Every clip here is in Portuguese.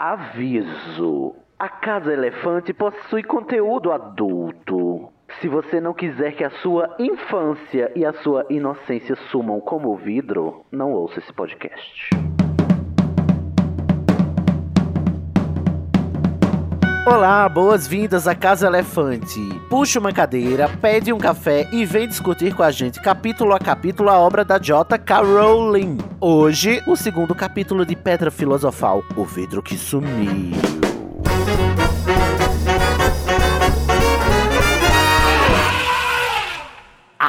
Aviso: a Casa Elefante possui conteúdo adulto. Se você não quiser que a sua infância e a sua inocência sumam como vidro, não ouça esse podcast. Olá, boas-vindas à Casa Elefante. Puxa uma cadeira, pede um café e vem discutir com a gente, capítulo a capítulo, a obra da J.K. Rowling. Hoje, o segundo capítulo de Pedra Filosofal, O Vidro que Sumiu.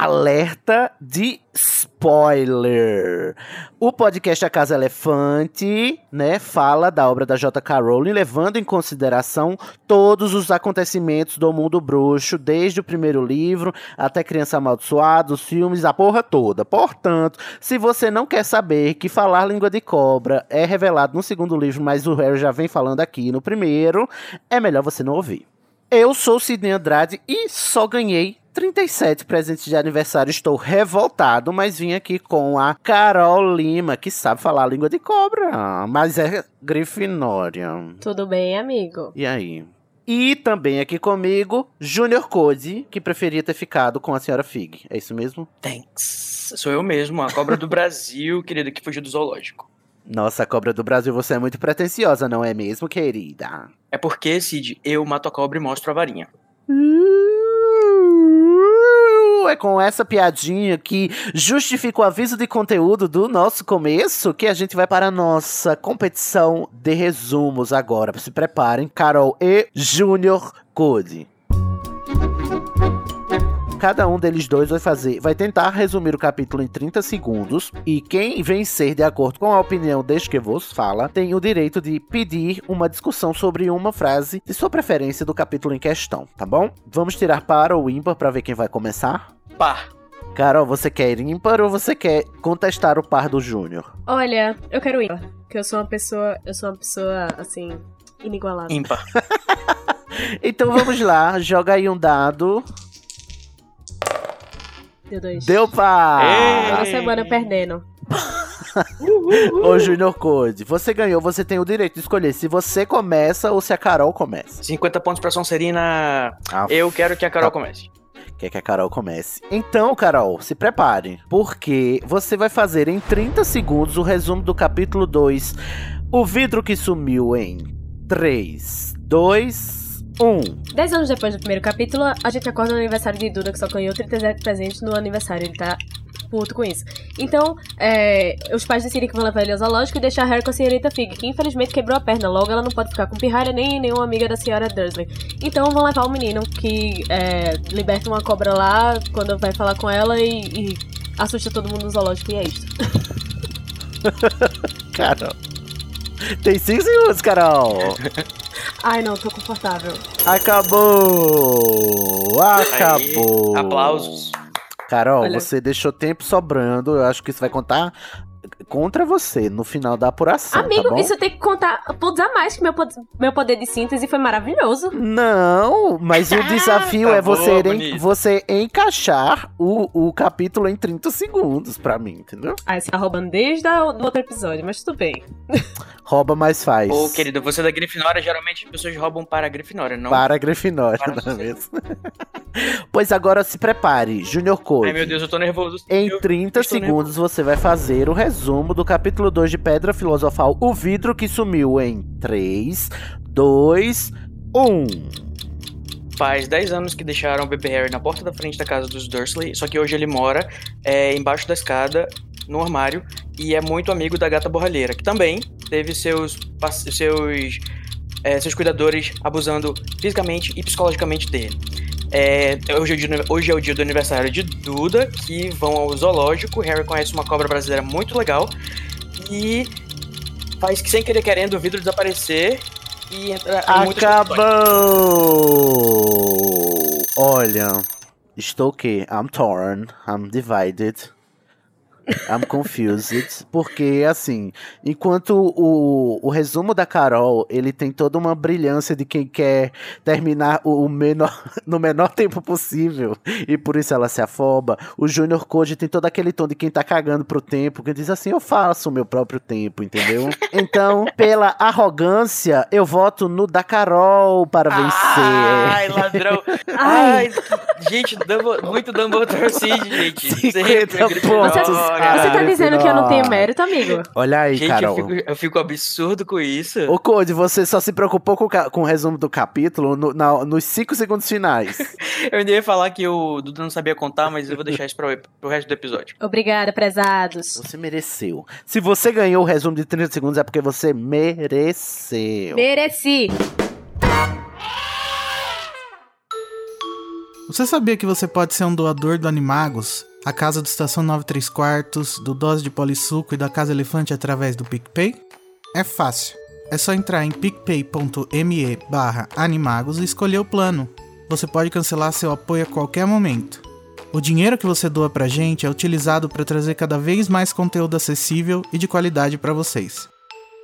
Alerta de spoiler. O podcast A Casa Elefante, né, fala da obra da J.K. Rowling, levando em consideração todos os acontecimentos do mundo bruxo, desde o primeiro livro até Criança Amaldiçoada, os filmes, a porra toda. Portanto, se você não quer saber que falar língua de cobra é revelado no segundo livro, mas o Harry já vem falando aqui no primeiro, é melhor você não ouvir. Eu sou Sidney Andrade e só ganhei 37 presentes de aniversário. Estou revoltado, mas vim aqui com a Carol Lima, que sabe falar a língua de cobra, mas é grifinória. Tudo bem, amigo? E aí? E também aqui comigo, Junior Code, que preferia ter ficado com a senhora Fig. É isso mesmo? Thanks. Sou eu mesmo, a cobra do Brasil, querida, que fugiu do zoológico. Nossa, cobra do Brasil, você é muito pretensiosa, não é mesmo, querida? É porque, Cid, eu mato a cobra e mostro a varinha. É com essa piadinha que justifica o aviso de conteúdo do nosso começo que a gente vai para a nossa competição de resumos agora. Se preparem, Carol e Júnior Code. Cada um deles dois vai fazer, vai tentar resumir o capítulo em 30 segundos e quem vencer de acordo com a opinião deste que vos fala, tem o direito de pedir uma discussão sobre uma frase de sua preferência do capítulo em questão, tá bom? Vamos tirar para o ímpar para ver quem vai começar? Par. Carol, você quer ímpar ou você quer contestar o par do Júnior? Olha, eu quero ímpar, porque eu sou uma pessoa, eu sou uma pessoa assim inigualável. Ímpar. então vamos lá, joga aí um dado. Deu dois. Deu par! Toda semana perdendo. Ô Junior Code, você ganhou, você tem o direito de escolher se você começa ou se a Carol começa. 50 pontos pra Sonserina. Ah, Eu quero que a Carol tá. comece. Quer que a Carol comece. Então, Carol, se prepare, porque você vai fazer em 30 segundos o resumo do capítulo 2. O vidro que sumiu em 3, 2, 1. Dez anos depois do primeiro capítulo, a gente acorda no aniversário de Duda, que só ganhou 37 presentes no aniversário. Ele tá puto com isso. Então, é, os pais decidem que vão levar ele ao zoológico e deixar Harry com a senhorita Fig, que infelizmente quebrou a perna. Logo, ela não pode ficar com pirralha nem nenhuma amiga da senhora Dursley. Então, vão levar o menino que é, liberta uma cobra lá quando vai falar com ela e, e assusta todo mundo no zoológico. E é isso. Carol. Tem 5 segundos, Carol. Ai, não, tô confortável. Acabou! Acabou! Aí, aplausos. Carol, Olha- você deixou tempo sobrando. Eu acho que isso vai contar contra você no final da apuração. Amigo, tá bom? isso tem que contar pontos a mais, que meu, meu poder de síntese foi maravilhoso. Não, mas o desafio Tá é você, en- bonito. você encaixar o, o capítulo em 30 segundos pra mim, entendeu? Aí você tá roubando desde o do outro episódio, mas tudo bem. Rouba, mais faz. Ô, querida, você é da Grifinória, geralmente as pessoas roubam para a Grifinória, não? Para a Grifinória, Para não é você. mesmo? pois agora se prepare, Junior Code. Ai, meu Deus, eu tô nervoso. Em Eu- 30 estou segundos você vai fazer o resumo do capítulo 2 de Pedra Filosofal, O Vidro que Sumiu em 3, 2, 1. Faz 10 anos que deixaram o bebê Harry na porta da frente da casa dos Dursley, só que hoje ele mora é, embaixo da escada, no armário, e é muito amigo da gata borralheira, que também teve seus, seus, é, seus cuidadores abusando fisicamente e psicologicamente dele. É, hoje, é o dia, hoje é o dia do aniversário de Duda, que vão ao zoológico. Harry conhece uma cobra brasileira muito legal e faz que sem querer querendo o vidro desaparecer e entra. Acabou! Olha, estou o quê? I'm torn, I'm divided. I'm confused. Porque, assim, enquanto o, o resumo da Carol, ele tem toda uma brilhância de quem quer terminar o, o menor, no menor tempo possível, e por isso ela se afoba, o Junior Code tem todo aquele tom de quem tá cagando pro tempo, que diz assim, eu faço o meu próprio tempo, entendeu? Então, pela arrogância, eu voto no da Carol para vencer. Ai, ladrão. Ai, gente, Dumble, muito Dumbledore Seed, gente. 50 Sempre pontos. Você, tá dizendo que eu não tenho mérito, amigo? Olha aí, Gente, Carol. eu fico, eu fico absurdo com isso. Ô, Code, você só se preocupou com, com o resumo do capítulo no- na- nos 5 segundos finais. Eu ainda ia falar que o Duda não sabia contar, mas eu vou deixar isso pro, pro resto do episódio. Obrigada, prezados. Você mereceu. Se você ganhou o resumo de 30 segundos, é porque você mereceu. Mereci. Você sabia que você pode ser um doador do Animagos, a casa do Estação 93 Quartos, do Dose de Polissuco e da Casa Elefante através do PicPay? É fácil. É só entrar em picpay.me barra animagos e escolher o plano. Você pode cancelar seu apoio a qualquer momento. O dinheiro que você doa pra gente é utilizado para trazer cada vez mais conteúdo acessível e de qualidade para vocês.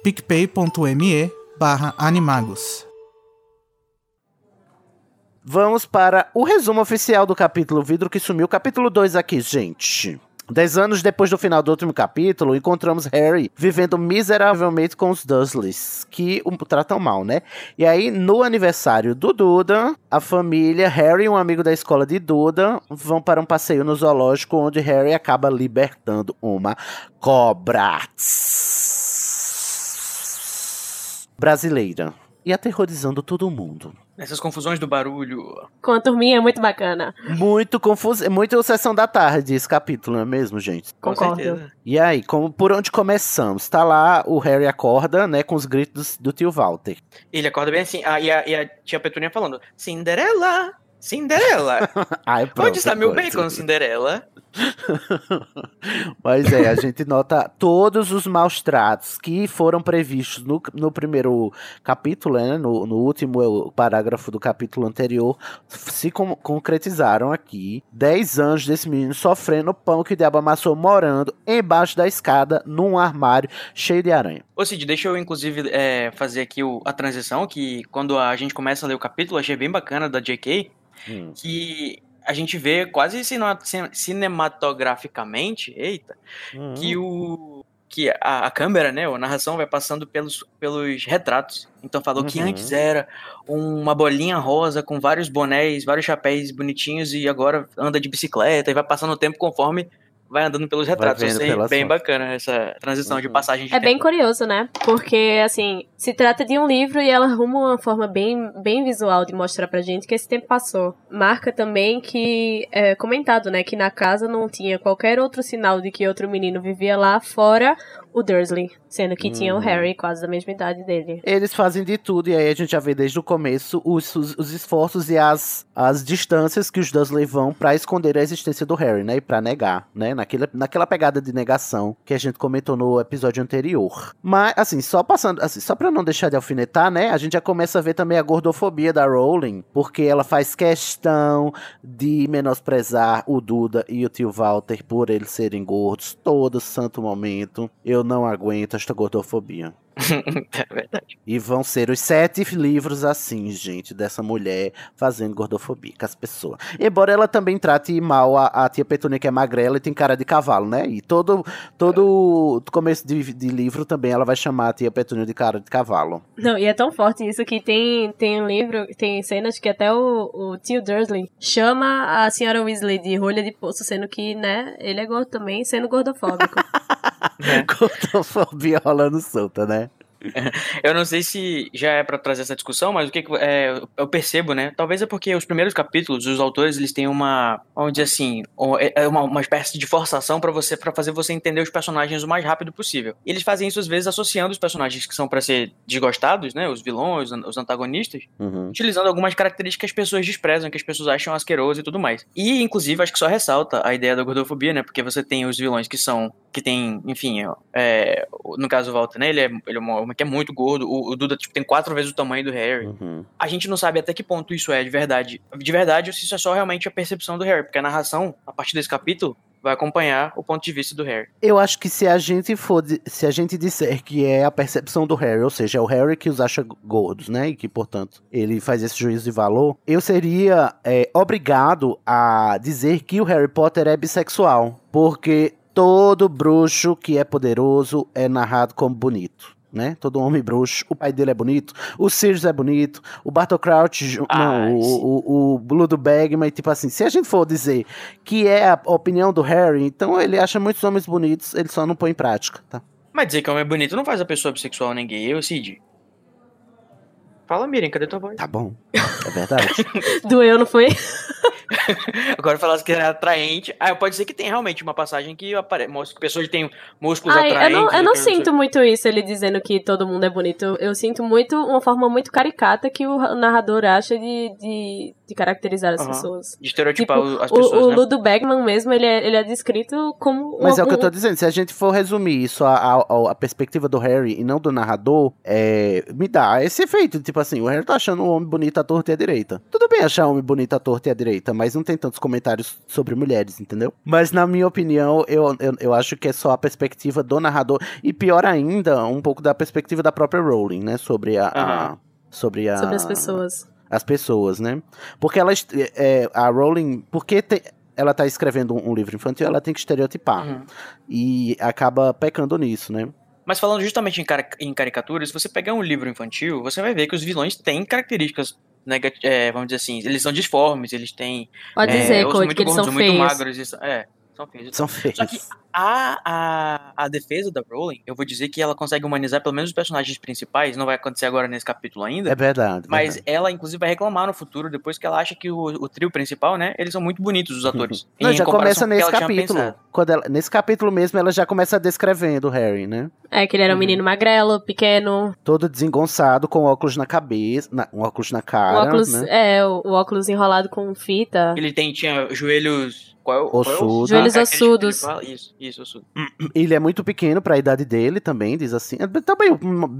picpay.me barra animagos. Vamos para o resumo oficial do capítulo Vidro que Sumiu, capítulo 2 aqui, gente. Dez anos depois do final do último capítulo, encontramos Harry vivendo miseravelmente com os Dursleys, que o tratam mal, né? E aí, no aniversário do Duda, a família, Harry e um amigo da escola de Duda, vão para um passeio no zoológico, onde Harry acaba libertando uma cobra brasileira e aterrorizando todo mundo. Nessas confusões do barulho. Com a turminha, muito bacana. Muito confuso, é muito sessão da tarde esse capítulo, não é mesmo, gente? Com Concordo. certeza. E aí, como, por onde começamos? Tá lá, o Harry acorda, né, com os gritos do tio Walter. Ele acorda bem assim. Ah, e, a, e a tia Petunia falando: Cinderela! Cinderela! Ai, pronto, Onde está meu bacon, Cinderela? Mas é, a gente nota todos os maus tratos que foram previstos no, no primeiro capítulo, né, no, no último parágrafo do capítulo anterior, se con- concretizaram aqui. Dez anos desse menino sofrendo o pão que o diabo amassou morando embaixo da escada, num armário cheio de aranha. Ô Cid, deixa eu inclusive é, fazer aqui o- a transição, que quando a gente começa a ler o capítulo, achei bem bacana da JK, Hum. que a gente vê quase cine- cine- cinematograficamente, eita, Hum. que o que a, a câmera, né, a narração vai passando pelos, pelos retratos. Então falou que Uhum. antes era uma bolinha rosa com vários bonés, vários chapéus bonitinhos e agora anda de bicicleta e vai passando o tempo conforme vai andando pelos retratos. Pelas bem fotos. bacana essa transição de Uhum. passagem de É bem tempo. curioso, né? Porque, assim, se trata de um livro e ela arruma uma forma bem, bem visual de mostrar pra gente que esse tempo passou. Marca também que, é comentado, né? Que na casa não tinha qualquer outro sinal de que outro menino vivia lá, fora o Dursley. Sendo que tinha o Uhum. Harry, quase da mesma idade dele. Eles fazem de tudo, e aí a gente já vê desde o começo os, os, os esforços e as, as distâncias que os Dursley vão pra esconder a existência do Harry, né? E pra negar, né? Naquela, naquela pegada de negação que a gente comentou no episódio anterior. Mas, assim, só passando, assim, só pra não deixar de alfinetar, né? A gente já começa a ver também a gordofobia da Rowling, porque ela faz questão de menosprezar o Duda e o tio Walter por eles serem gordos todo santo momento. Eu não aguento esta gordofobia. é verdade. E vão ser os sete livros assim, gente, dessa mulher fazendo gordofobia com as pessoas. Embora ela também trate mal a, a tia Petúnia, que é magrela e tem cara de cavalo, né? E todo, todo começo de, de livro também ela vai chamar a tia Petúnia de cara de cavalo. Não, e é tão forte isso que tem, tem um livro, tem cenas que até o, o tio Dursley chama a senhora Weasley de rolha de poço, sendo que, né, ele é gordo também, sendo gordofóbico. Gordofobia rolando solta, né? Eu não sei se já é pra trazer essa discussão, mas o que, que é, eu percebo, né? Talvez é porque os primeiros capítulos, os autores, eles têm uma, vamos dizer assim, um- é uma, uma espécie de forçação pra você, para fazer você entender os personagens o mais rápido possível. E eles fazem isso às vezes associando os personagens que são pra ser desgostados, né? Os vilões, os antagonistas, Uhum. utilizando algumas características que as pessoas desprezam, que as pessoas acham asqueroso e tudo mais. E, inclusive, acho que só ressalta a ideia da gordofobia, né? Porque você tem os vilões que são, que tem, enfim, é, no caso o Walter, né? Ele é, ele é um homem que é muito gordo, o, o Duda, tipo, tem quatro vezes o tamanho do Harry. Uhum. A gente não sabe até que ponto isso é de verdade. De verdade, ou se isso é só realmente a percepção do Harry, porque a narração, a partir desse capítulo, vai acompanhar o ponto de vista do Harry. Eu acho que se a gente for, se a gente disser que é a percepção do Harry, ou seja, é o Harry que os acha gordos, né, e que portanto ele faz esse juízo de valor, eu seria é, obrigado a dizer que o Harry Potter é bissexual, porque todo bruxo que é poderoso é narrado como bonito. Né? Todo homem bruxo, o pai dele é bonito, o Sirius é bonito, o Bartol Crouch, Ah, não, sim. o, o, o Ludo Bagman, tipo assim, se a gente for dizer que é a opinião do Harry, então ele acha muitos homens bonitos, ele só não põe em prática, tá? Mas dizer que homem é bonito não faz a pessoa bissexual nem gay, eu, Cid. Fala, Miriam, cadê tua voz? Tá bom, é verdade. Doeu, não foi? Agora falasse que era atraente. Ah, pode ser que tenha realmente uma passagem que apare... mostra que pessoas têm músculos Ai, eu atraentes. não, eu não que sei- sinto muito isso, ele dizendo que todo mundo é bonito. Eu sinto muito uma forma muito caricata que o narrador acha de, de, de caracterizar as Aham. pessoas. De estereotipar Tipo, o- as O, pessoas, o né? Ludo Bagman mesmo, ele é, ele é descrito como. Mas uma- é o que eu tô um- dizendo, se a gente for resumir isso a, a, a perspectiva do Harry e não do narrador, é, me dá esse efeito, tipo assim, o Harry tá achando o homem bonito à torta e à direita. Tudo bem achar homem bonito à torta e à direita, mas não tem tantos comentários sobre mulheres, entendeu? Mas na minha opinião, eu, eu, eu acho que é só a perspectiva do narrador, e pior ainda, um pouco da perspectiva da própria Rowling, né, sobre a... a- Aham. sobre a... Sobre as pessoas. as pessoas, né? Porque ela, é, a Rowling, porque te- ela tá escrevendo um, um livro infantil, ela tem que estereotipar. Uhum. E acaba pecando nisso, né? Mas falando justamente em, em caricaturas, se você pegar um livro infantil, você vai ver que os vilões têm características negativas, vamos dizer assim, eles são disformes, eles têm. Pode é, dizer, ou Code, muito que eles gordos, são ou muito feios. magros. eles são- é, são feios. São feios. Só que a, a, a defesa da Rowling, eu vou dizer que ela consegue humanizar pelo menos os personagens principais, não vai acontecer agora nesse capítulo ainda. É verdade. Mas verdade. ela, inclusive, vai reclamar no futuro, depois que ela acha que o, o trio principal, né? Eles são muito bonitos, os atores. Não, já começa nesse capítulo. Quando ela, nesse capítulo mesmo, ela já começa descrevendo o Harry, né? É, que ele era um Uhum. menino magrelo, pequeno. Todo desengonçado, com óculos na cabeça, na- um óculos na cara, o óculos, né? é, o, o óculos enrolado com fita. Ele tem, tinha joelhos. Qual é o. qual é o- Ossudo. Joelhos que ele ossudos. Isso, isso, ossudo. Ele é muito pequeno pra idade dele também, diz assim. É Também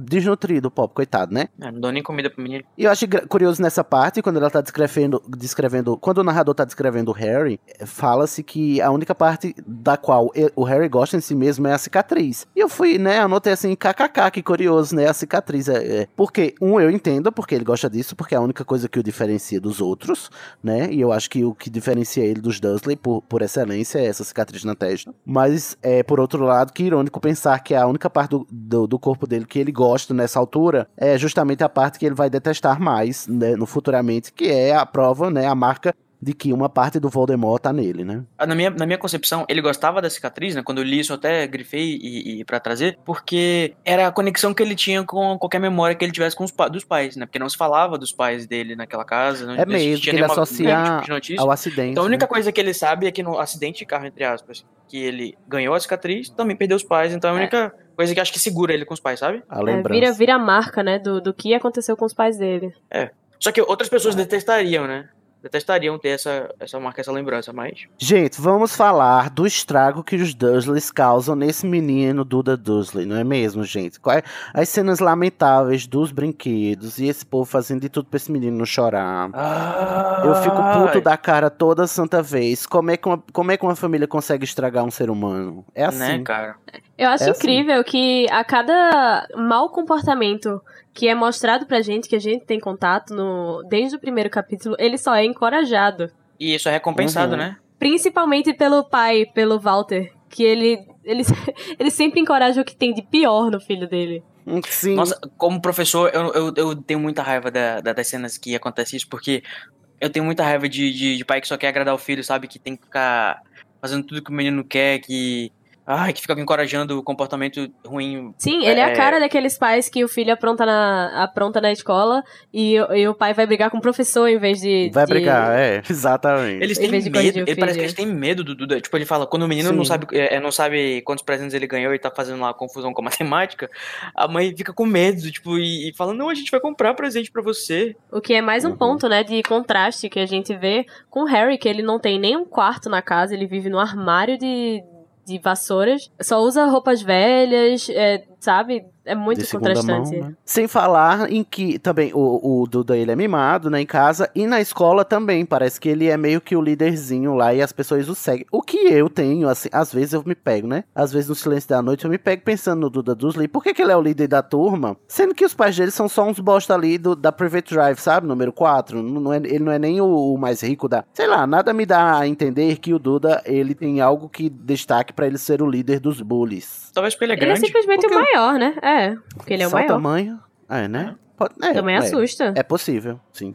desnutrido, pop, coitado, né? Ah, não dou nem comida pro menino. E eu acho curioso nessa parte, quando ela tá descrevendo, descrevendo. Quando o narrador tá descrevendo o Harry, fala-se que a única parte da qual o Harry gosta em si mesmo é a cicatriz. E eu fui, né, anotei assim, kkk, que curioso, né, a cicatriz. É, é. Porque, um, eu entendo porque ele gosta disso, porque é a única coisa que o diferencia dos outros, né? E eu acho que o que diferencia ele dos Dursley, por, por excelência, essa cicatriz na testa. Mas, é, por outro lado, que irônico pensar que a única parte do, do, do corpo dele que ele gosta nessa altura é justamente a parte que ele vai detestar mais, né, no futuramente, que é a prova, né, a marca de que uma parte do Voldemort tá nele, né? Ah, Na minha, na minha concepção, ele gostava da cicatriz, né? Quando eu li isso, eu até grifei e, e para trazer, porque era a conexão que ele tinha com qualquer memória que ele tivesse com os dos pais, né? Porque não se falava dos pais dele naquela casa. Não, É mesmo, que ele nenhuma- associa nenhum tipo de notícia. Ao acidente. Então a única né? coisa que ele sabe é que no acidente de carro, entre aspas, que ele ganhou a cicatriz, também perdeu os pais. Então é a única coisa que acho que segura ele com os pais, sabe? A É, lembrança. vira, vira a marca, né, do, do que aconteceu com os pais dele. Só que outras pessoas detestariam, né? Detestariam ter essa, essa marca, essa lembrança, mas. Gente, vamos falar do estrago que os Dursleys causam nesse menino Duda Dursley, não é mesmo, gente? Quais as cenas lamentáveis dos brinquedos e esse povo fazendo de tudo pra esse menino não chorar. Eu fico puto da cara toda santa vez. Como é que uma, como é que uma família consegue estragar um ser humano? É assim. Né, cara? Eu acho É assim. incrível que a cada mau comportamento que é mostrado pra gente, que a gente tem contato no, desde o primeiro capítulo, ele só é encorajado. E isso é recompensado, Uhum. né? Principalmente pelo pai, pelo Walter, que ele, ele, ele sempre encoraja o que tem de pior no filho dele. Hum, Sim. Nossa, como professor, eu, eu, eu tenho muita raiva da, da- das cenas que acontece isso, porque eu tenho muita raiva de, de, de pai que só quer agradar o filho, sabe? Que tem que ficar fazendo tudo que o menino quer, que. Ai, que fica encorajando o comportamento ruim. Sim, ele é, a É. cara daqueles pais que o filho apronta na, apronta na escola e, e o pai vai brigar com o professor em vez de. Vai de- brigar, é, exatamente. Eles têm medo, ele parece que eles têm medo do Duda. Tipo, ele fala, quando o menino Sim. não sabe, é, não sabe quantos presentes ele ganhou e tá fazendo lá confusão com a matemática, a mãe fica com medo, tipo, e, e fala, não, a gente vai comprar presente pra você. O que é mais um Uhum. ponto, né, de contraste que a gente vê com o Harry, que ele não tem nem um quarto na casa, ele vive no armário de, de vassouras, só usa roupas velhas, é, sabe? É muito de segunda mão, contrastante. né? Sem falar em que também o, o Duda ele é mimado, né, em casa e na escola também. Parece que ele é meio que o líderzinho lá e as pessoas o seguem. O que eu tenho, assim, às vezes eu me pego, né? Às vezes no silêncio da noite eu me pego pensando no Duda Dursley. Por que, que ele é o líder da turma? Sendo que os pais dele são só uns bosta ali do, da Private Drive, sabe? Número 4. Não, não é, ele não é nem o, o mais rico da. Sei lá, nada me dá a entender que o Duda ele tem algo que destaque pra ele ser o líder dos bullies. Talvez porque ele é Ele é grande. simplesmente Porque- o maior, né? É, porque ele é o Só maior. tamanho. É, né? Pode- é, Também é. assusta. É possível, sim.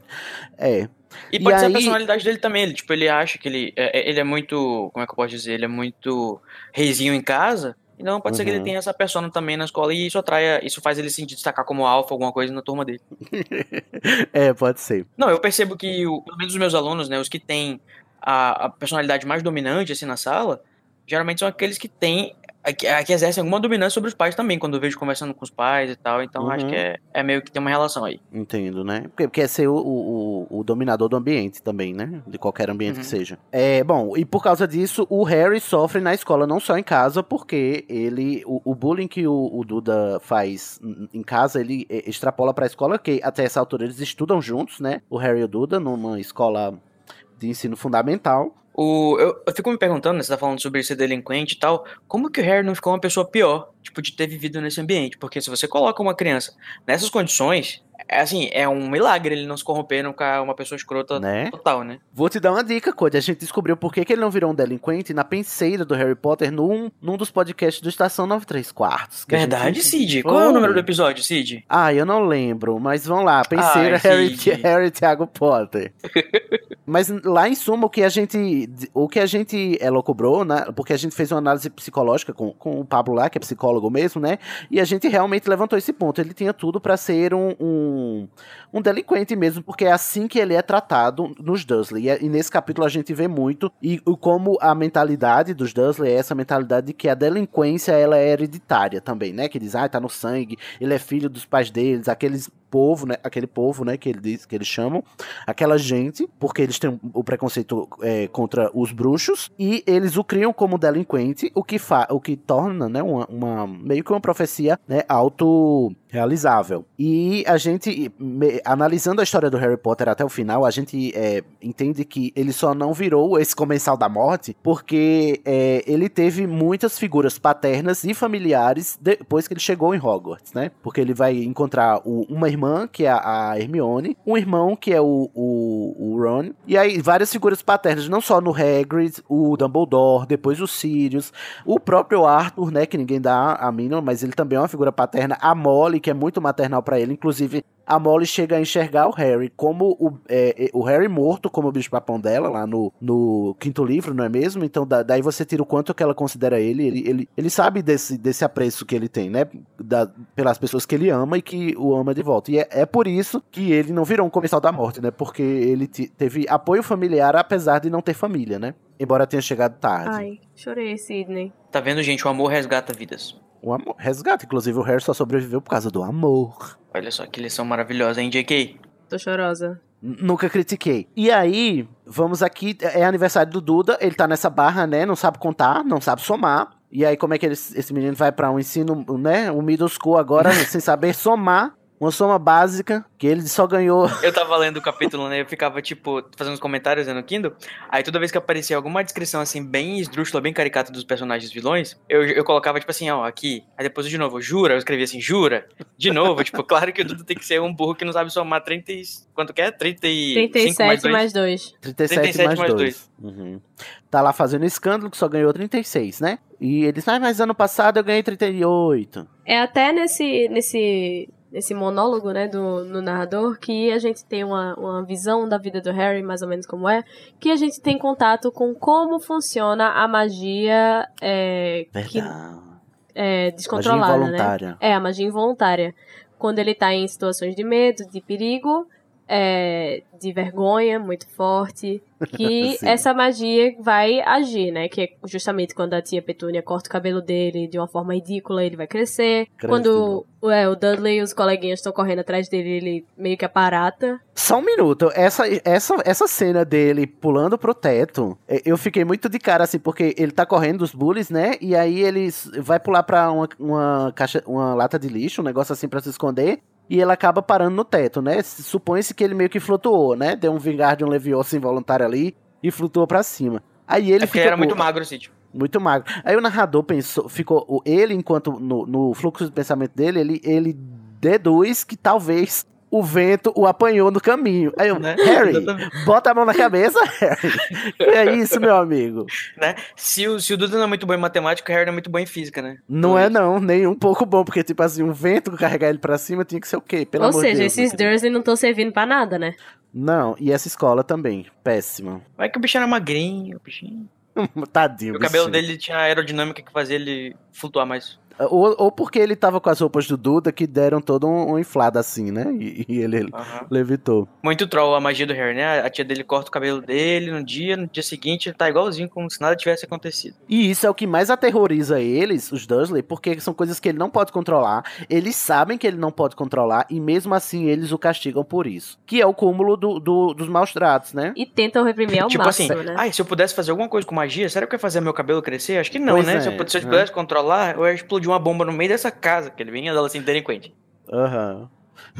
É. E pode E ser aí- a personalidade dele também. Ele, tipo, ele acha que ele é, é- ele é muito. Como é que eu posso dizer? Ele é muito reizinho em casa. Então pode ser que ele Uhum. tenha essa persona também na escola e isso atraia. Isso faz ele se destacar como alfa, alguma coisa na turma dele. é, pode ser. Não, eu percebo que, o- pelo menos os meus alunos, né, os que têm a, a personalidade mais dominante, assim, na sala, geralmente são aqueles que têm, que, a que exercem alguma dominância sobre os pais também, quando eu vejo conversando com os pais e tal, então acho Uhum. que é, é meio que tem uma relação aí. Entendo, né? Porque quer ser o, o, o- dominador do ambiente também, né? De qualquer ambiente Uhum. que seja. É, bom, e por causa disso, o Harry sofre na escola, não só em casa, porque ele. O, o bullying que o, o Duda faz em- casa, ele eh, extrapola pra escola, que até essa altura eles estudam juntos, né? O Harry e o Duda, numa escola de ensino fundamental. O, eu, eu fico me perguntando, né, você tá falando sobre ser delinquente e tal, como que o Harry não ficou uma pessoa pior, tipo, de ter vivido nesse ambiente? Porque se você coloca uma criança nessas condições, assim, é um milagre ele não se corromper, não ficar uma pessoa escrota Né? total, né? Vou te dar uma dica, Cody. A gente descobriu por que, que ele não virou um delinquente na penseira do Harry Potter num, num dos podcasts do Estação 93 Quartos. gente Verdade, Cid? Qual é o número do episódio, Cid? Ah, eu não lembro, mas vamos lá. Penseira Ai, Harry. Harry Thiago Potter. mas lá em suma, o que a gente o que a gente elocubrou, né? Porque a gente fez uma análise psicológica com, com o Pablo lá, que é psicólogo mesmo, né? E a gente realmente levantou esse ponto. Ele tinha tudo pra ser um, um, um delinquente mesmo, porque é assim que ele é tratado nos Dursley. E, é- e nesse capítulo a gente vê muito e o- como a mentalidade dos Dursley é essa mentalidade de que a delinquência ela é hereditária também, né? Que diz, ah, tá no sangue, ele é filho dos pais deles, aqueles povo, né? Aquele povo, né? Que ele diz, que eles chamam, aquela gente, porque eles têm o preconceito é, contra os bruxos e eles o criam como delinquente, o que fa o que torna, né? Uma, uma- meio que uma profecia, né? Auto realizável. E a gente, me- analisando a história do Harry Potter até o final, a gente é, entende que ele só não virou esse comensal da morte porque é, ele teve muitas figuras paternas e familiares depois que ele chegou em Hogwarts, né? Porque ele vai encontrar o- uma irmã, que é a, Hermione, um irmão, que é o, o, o Ron, e aí várias figuras paternas, não só no Hagrid, o Dumbledore, depois o Sirius, o próprio Arthur, né, que ninguém dá a mínima, mas ele também é uma figura paterna, a Molly, que é muito maternal pra ele, inclusive a Molly chega a enxergar o Harry como o, é, é, o Harry morto, como o bicho-papão dela, lá no, no quinto livro, não é mesmo? Então da- daí você tira o quanto que ela considera ele, ele, ele, ele sabe desse, desse apreço que ele tem, né? Da- pelas pessoas que ele ama e que o ama de volta. E é, é por isso que ele não virou um comensal da morte, né? Porque ele te- teve apoio familiar, apesar de não ter família, né? Embora tenha chegado tarde. Ai, chorei, Sidney. Tá vendo, gente? O amor resgata vidas. O amor resgata. Inclusive, o Harry só sobreviveu por causa do amor. Olha só que lição maravilhosa, hein, JK? Tô chorosa. N- Nunca critiquei. E aí, vamos aqui, é aniversário do Duda, ele tá nessa barra, né? Não sabe contar, não sabe somar. E aí, como é que ele- esse menino vai pra um ensino, né? Um middle school agora, sem saber somar. Uma soma básica, que ele só ganhou. Eu tava lendo o capítulo, né? Eu ficava, tipo, fazendo os comentários né, no Kindle. Aí toda vez que aparecia alguma descrição, assim, bem esdrúxula, bem caricata dos personagens vilões, eu, eu colocava, tipo assim, ó, aqui. Aí depois de novo, jura? Eu escrevia assim, jura? De novo, tipo, claro que o Dudu tem que ser um burro que não sabe somar 30 e... Quanto que é? 35 mais 37 2? mais 2. 37, 37 mais mais 2. Uhum. Tá lá fazendo escândalo, que só ganhou 36, né? E ele disse, ah, mas ano passado eu ganhei 38. É até nesse, nesse, nesse monólogo, né, do no narrador, que a gente tem uma, uma visão da vida do Harry, mais ou menos como é, que a gente tem contato com como funciona a magia é, que é Magia descontrolada, né? involuntária. É, a magia involuntária. Quando ele tá em situações de medo, de perigo, é, de vergonha muito forte. Que essa magia vai agir, né? Que é justamente quando a tia Petúnia corta o cabelo dele de uma forma ridícula, ele vai crescer. Cresce quando é, o Dudley e os coleguinhas estão correndo atrás dele, ele meio que aparata. Só um minuto, essa, essa, essa cena dele pulando pro teto, eh, eu fiquei muito de cara assim, porque ele tá correndo dos bullies, né? E aí ele vai pular pra uma, uma caixa, uma lata de lixo, um negócio assim pra se esconder. E ele acaba parando no teto, né? Se- Supõe-se que ele meio que flutuou, né? Deu um vingar de um Leviosa involuntário ali e flutuou pra cima. Aí ele É porque fica era muito magro, assim, tipo. muito magro. Aí o narrador pensou, ficou, o- ele enquanto no, no fluxo de pensamento dele, ele, ele deduz que talvez o vento o apanhou no caminho. Aí eu, Né? Harry, Exatamente. bota a mão na cabeça, Harry. É isso, meu amigo? né? Se o, se o Duda não é muito bom em matemática, o Harry não é muito bom em física, né? Não é não, nem um pouco bom, porque tipo assim, um vento carregar ele pra cima tinha que ser o quê? Pelo Ou amor de seja, Deus. esses. Dursley não estão servindo pra nada, né? Não, e essa escola também, péssima. Vai que o bicho era magrinho, o bichinho. Tadinho, E o cabelo bichinho. dele tinha aerodinâmica que fazia ele flutuar mais. Ou, ou porque ele tava com as roupas do Duda que deram todo um, um inflado assim, né? E, e ele Aham. levitou. Muito troll a magia do Harry, né? A tia dele corta o cabelo dele no dia, no dia seguinte ele tá igualzinho, como se nada tivesse acontecido. E isso é o que mais aterroriza eles, os Dursley, porque são coisas que ele não pode controlar. Eles sabem que ele não pode controlar e mesmo assim eles o castigam por isso. Que é o cúmulo do, do- dos maus tratos, né? E tentam reprimir ao tipo máximo, assim, né? ai, se eu pudesse fazer alguma coisa com magia, será que eu ia fazer meu cabelo crescer? Acho que não, Pois né? é, se eu, pud- se eu né? pudesse controlar, eu ia explodir uma bomba no meio dessa casa, que ele vinha dela assim, delinquente. Aham.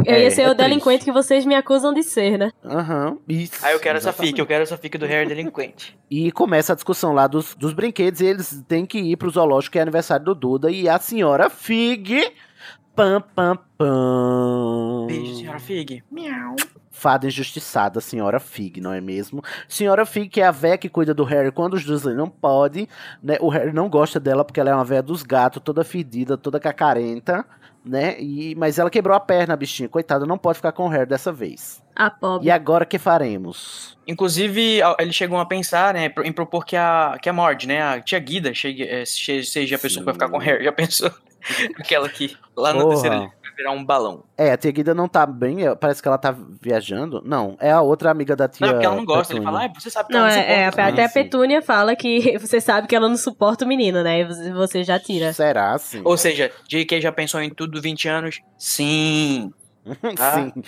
Eu É, ia ser é o delinquente triste. que vocês me acusam de ser, né? Aham. Isso. Aí eu quero essa exatamente. fica, eu quero essa fica do Harry delinquente. E começa a discussão lá dos, dos brinquedos e eles têm que ir pro zoológico, que é aniversário do Duda. E a senhora Fig. Pam, pam, pam. Beijo, senhora Fig. Miau. Fada injustiçada, senhora Fig, não é mesmo? Senhora Fig, que é a véia que cuida do Harry quando os Dursley não pode, né? O Harry não gosta dela porque ela é uma véia dos gatos, toda fedida, toda cacarenta, né? E, mas ela quebrou a perna, bichinha. Coitada, não pode ficar com o Harry dessa vez. A pobre. E agora que faremos? Inclusive, eles chegam a pensar, né, em propor que a, que a Mord, né, a tia Guida, chegue, é, che- seja a pessoa que vai ficar com o Harry. Já pensou? Aquela que lá na Porra. terceira livro vai virar um balão. É, a tia Guida não tá bem, é, parece que ela tá viajando. Não, é a outra amiga da tia. Não, porque ela não gosta. Ele Petúnia. fala, ah, você sabe que Não, ela não é, é, suporta. até a. Petúnia fala que você sabe que ela não suporta o menino, né? E você- você já tira. Será, sim? Ou seja, J.K. já pensou em tudo 20 anos? Sim. Tá? Sim.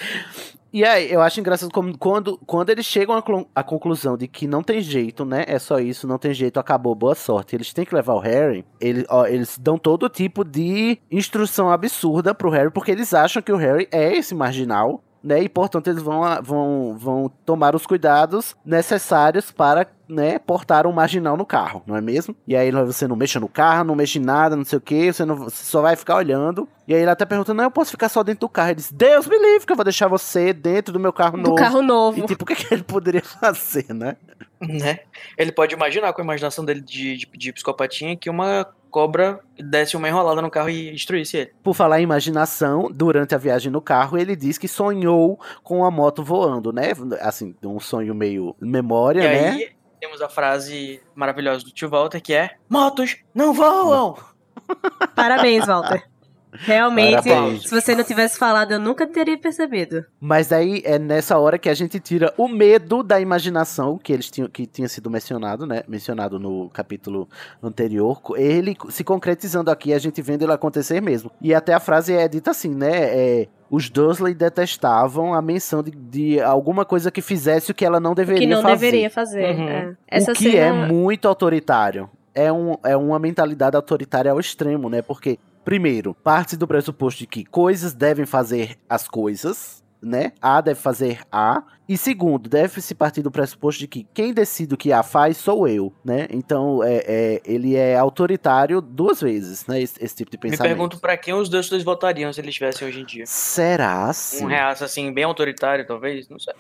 E aí, eu acho engraçado como quando, quando eles chegam à conclusão de que não tem jeito, né? É só isso, não tem jeito, acabou, boa sorte. Eles têm que levar o Harry. Eles, ó, eles dão todo tipo de instrução absurda pro Harry, porque eles acham que o Harry é esse marginal. Né, e portanto eles vão, vão, vão tomar os cuidados necessários para né, portar um marginal no carro, não é mesmo? E aí você não mexa no carro, não mexe em nada, não sei o que, você, não, você só vai ficar olhando. E aí ele até pergunta: Não, eu posso ficar só dentro do carro. Ele diz: Deus me livre, que eu vou deixar você dentro do meu carro Do novo. carro novo. E tipo, o que, que ele poderia fazer, né? Né? Ele pode imaginar com a imaginação dele de, de, de psicopatinha que uma cobra desse uma enrolada no carro e destruísse ele. Por falar em imaginação, durante a viagem no carro, ele diz que sonhou com a moto voando, né? Assim, um sonho meio memória, e né? aí temos a frase maravilhosa do tio Walter que é: Motos não voam! Parabéns, Walter. Realmente, Parabéns. se você não tivesse falado, eu nunca teria percebido. Mas aí é nessa hora que a gente tira o medo da imaginação que eles tinham que tinha sido mencionado, né? Mencionado no capítulo anterior, ele se concretizando aqui, a gente vendo ele acontecer mesmo. E até a frase é dita assim, né? É, os Dursley detestavam a menção de, de alguma coisa que fizesse o que ela não deveria que não fazer. deveria fazer. Uhum. é. Essa o que cena... é muito autoritário. É, um, é uma mentalidade autoritária ao extremo, né? Porque, primeiro, parte do pressuposto de que coisas devem fazer as coisas, né? A deve fazer A. E segundo, deve-se partir do pressuposto de que quem decide o que A faz sou eu, né? Então, é, é, ele é autoritário duas vezes, né? Esse, esse tipo de Me pensamento. pergunto pra quem os dois votariam se eles estivessem hoje em dia. Será sim? Um reaço assim, bem autoritário, talvez? Não sei.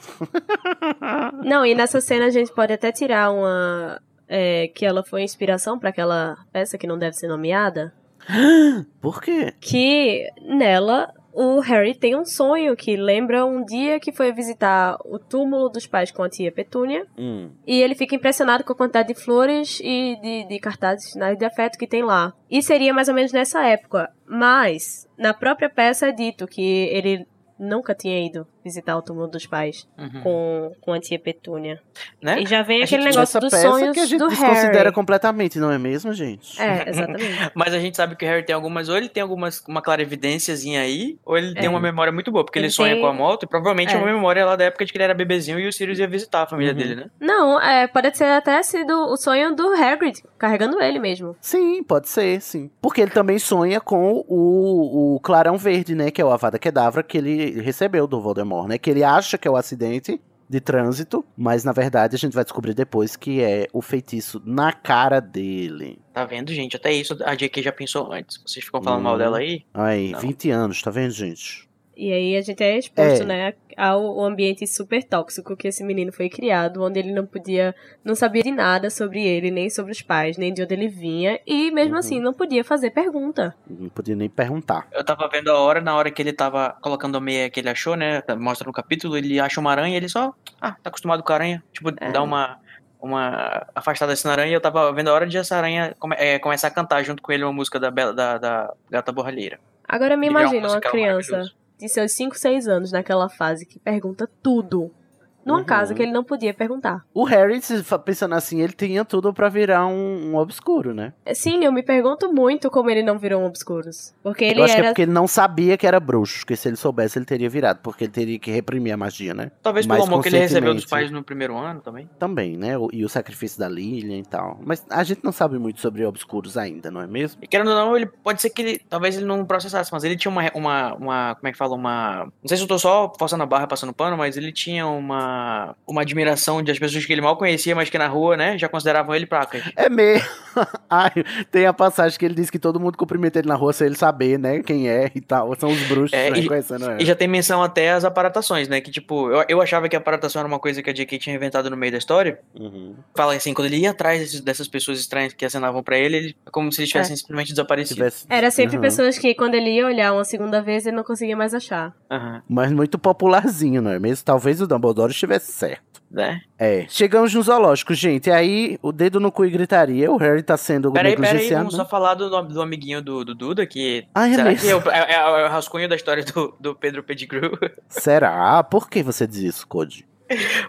Não, e nessa cena a gente pode até tirar uma... é, que ela foi inspiração pra aquela peça que não deve ser nomeada. Por quê? Que nela o Harry tem um sonho que lembra um dia que foi visitar o túmulo dos pais com a tia Petúnia. Hum. E ele fica impressionado com a quantidade de flores e de, de cartazes sinais de afeto que tem lá. E seria mais ou menos nessa época. Mas, na própria peça é dito que ele nunca tinha ido visitar o túmulo dos pais Uhum. com, com a tia Petúnia. Né? E já vem A aquele negócio dos sonhos que a gente do desconsidera Harry. completamente, não é mesmo, gente? É, exatamente. Mas a gente sabe que o Harry tem algumas, ou ele tem algumas, uma clara evidênciazinha aí, ou ele tem É. uma memória muito boa, porque ele, Ele sonha tem- com a moto, e provavelmente é. É. uma memória lá da época de que ele era bebezinho e o Sirius ia visitar a família Uhum. dele, né? Não, é, pode ser até sido o sonho do Hagrid, carregando ele mesmo. Sim, pode ser, sim. Porque ele também sonha com o, o clarão verde, né? Que é o Avada Kedavra que ele recebeu do Voldemort, né? Que ele acha que é o acidente de trânsito, mas na verdade a gente vai descobrir depois que é o feitiço na cara dele. Tá vendo, gente? Até isso a JK já pensou antes. Vocês ficam falando Hum. mal dela aí? Aí, Não. 20 anos, tá vendo, gente? E aí a gente é exposto, É. né, ao ambiente super tóxico que esse menino foi criado, onde ele não podia, não sabia de nada sobre ele, nem sobre os pais, nem de onde ele vinha, e mesmo Uhum. assim não podia fazer pergunta. Não podia nem perguntar. Eu tava vendo a hora, na hora que ele tava colocando a meia que ele achou, né? Mostra no capítulo, ele acha uma aranha e ele só. Ah, tá acostumado com a aranha. Tipo, É. dá uma. Uma afastada assim na aranha e eu tava vendo a hora de essa aranha come- é, começar a cantar junto com ele uma música da, Bela- da, da Gata Borralheira. Agora me Ele é um imagina uma musical criança. De seus 5, 6 anos naquela fase que pergunta tudo. Numa Uhum. casa que ele não podia perguntar. O Harry, pensando assim, ele tinha tudo pra virar um, um obscuro, né? Sim, eu me pergunto muito como ele não virou um Obscuros. Porque ele Eu acho que é era. porque ele não sabia que era bruxo, porque se ele soubesse ele teria virado, porque ele teria que reprimir a magia, né? Talvez pelo amor que ele recebeu dos pais no primeiro ano também. Também, né? E o sacrifício da Lilian e tal. Mas a gente não sabe muito sobre obscuros ainda, não é mesmo? E querendo ou não, ele pode ser que ele. Talvez ele não processasse, mas ele tinha uma. uma, uma como é que fala? Uma. Não sei se eu tô só forçando a barra, passando pano, mas ele tinha uma. Uma admiração de as pessoas que ele mal conhecia, mas que na rua, né, já consideravam ele placas. É mesmo. Ai, tem a passagem que ele diz que todo mundo cumprimenta ele na rua sem ele saber, né? Quem é e tal. São os bruxos É, né, e- conhecendo ele. E já tem menção até às aparatações, né? Que tipo, eu, eu achava que a aparatação era uma coisa que a J.K. tinha inventado no meio da história. Uhum. Fala assim, quando ele ia atrás desses- dessas pessoas estranhas que acenavam pra ele, ele é como se eles tivessem simplesmente desaparecido. Tivesse- Era sempre Uhum. pessoas que, quando ele ia olhar uma segunda vez, ele não conseguia mais achar. Aham, Mas muito popularzinho, não é mesmo? Talvez o Dumbledore estivesse certo. né? É. Chegamos no zoológico, gente. Aí, o dedo no cu e gritaria. O Harry tá sendo Peraí, peraí, negligenciado. vamos só falar do, do amiguinho do, do Duda, que. Ah, é será mesmo? que é o, é- é o rascunho da história do, do Pedro Pettigrew? Será? Por que você diz isso, Code?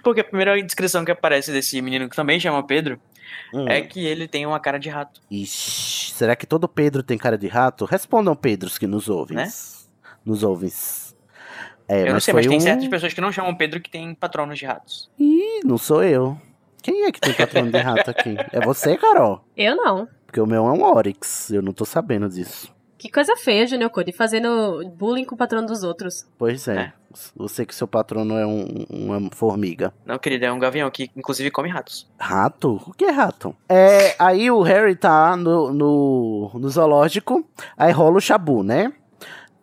Porque a primeira descrição que aparece desse menino que também chama Pedro Hum. é que ele tem uma cara de rato. Ixi, será que todo Pedro tem cara de rato? Respondam, Pedros, que nos ouvem. Né? Nos ouvem. É, eu não mas sei, foi mas tem um... certas pessoas que não chamam Pedro que tem patronos de ratos. Ih, não sou eu. Quem é que tem patrono de rato aqui? É você, Carol? Eu não. Porque o meu é um Oryx. Eu não tô sabendo disso. Que coisa feia, Junior Code, fazendo bullying com o patrão dos outros. Pois é. É. Você que seu patrono é um- uma formiga. Não, querido, é um gavião que inclusive come ratos. Rato? O que é rato? É, aí o Harry tá no, no, no zoológico, aí rola o chabu, né?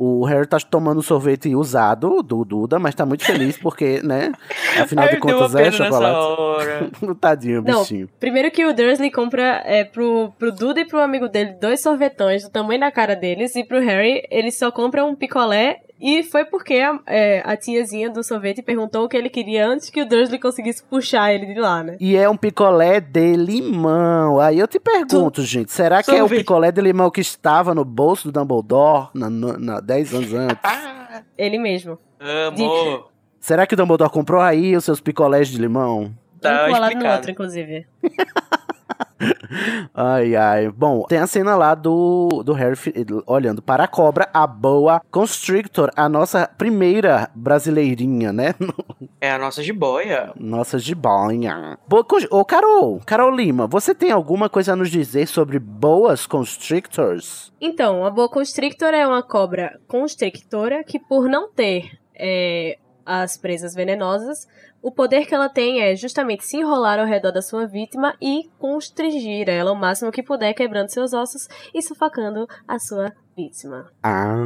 O Harry tá tomando sorvete usado do Duda, mas tá muito feliz porque, né? Afinal de contas é chocolate. Tadinho, Não. bichinho. Primeiro que o Dursley compra é, pro, pro Duda e pro amigo dele dois sorvetões do tamanho da cara deles, e pro Harry ele só compra um picolé. E foi porque a, é, a tiazinha do sorvete perguntou o que ele queria antes que o Dursley conseguisse puxar ele de lá, né? E é um picolé de limão. Aí eu te pergunto, gente, será que é o Sorvete. picolé de limão que estava no bolso do Dumbledore na, na, na 10 anos antes? Ah, Ele mesmo. amor. Será que o Dumbledore comprou aí os seus picolés de limão? Tá um colado no outro, inclusive. Ai, ai. Bom, tem a cena lá do, do Harry olhando para a cobra, a boa Constrictor, a nossa primeira brasileirinha, né? É a nossa jiboia. Nossa jiboinha. Boa, Ô, Carol, Carol Lima, você tem alguma coisa a nos dizer sobre boas Constrictors? Então, a boa constrictor é uma cobra constrictora que, por não ter é, as presas venenosas, o poder que ela tem é justamente se enrolar ao redor da sua vítima e constrigir ela o máximo que puder, quebrando seus ossos e sufocando a sua vítima. Ah,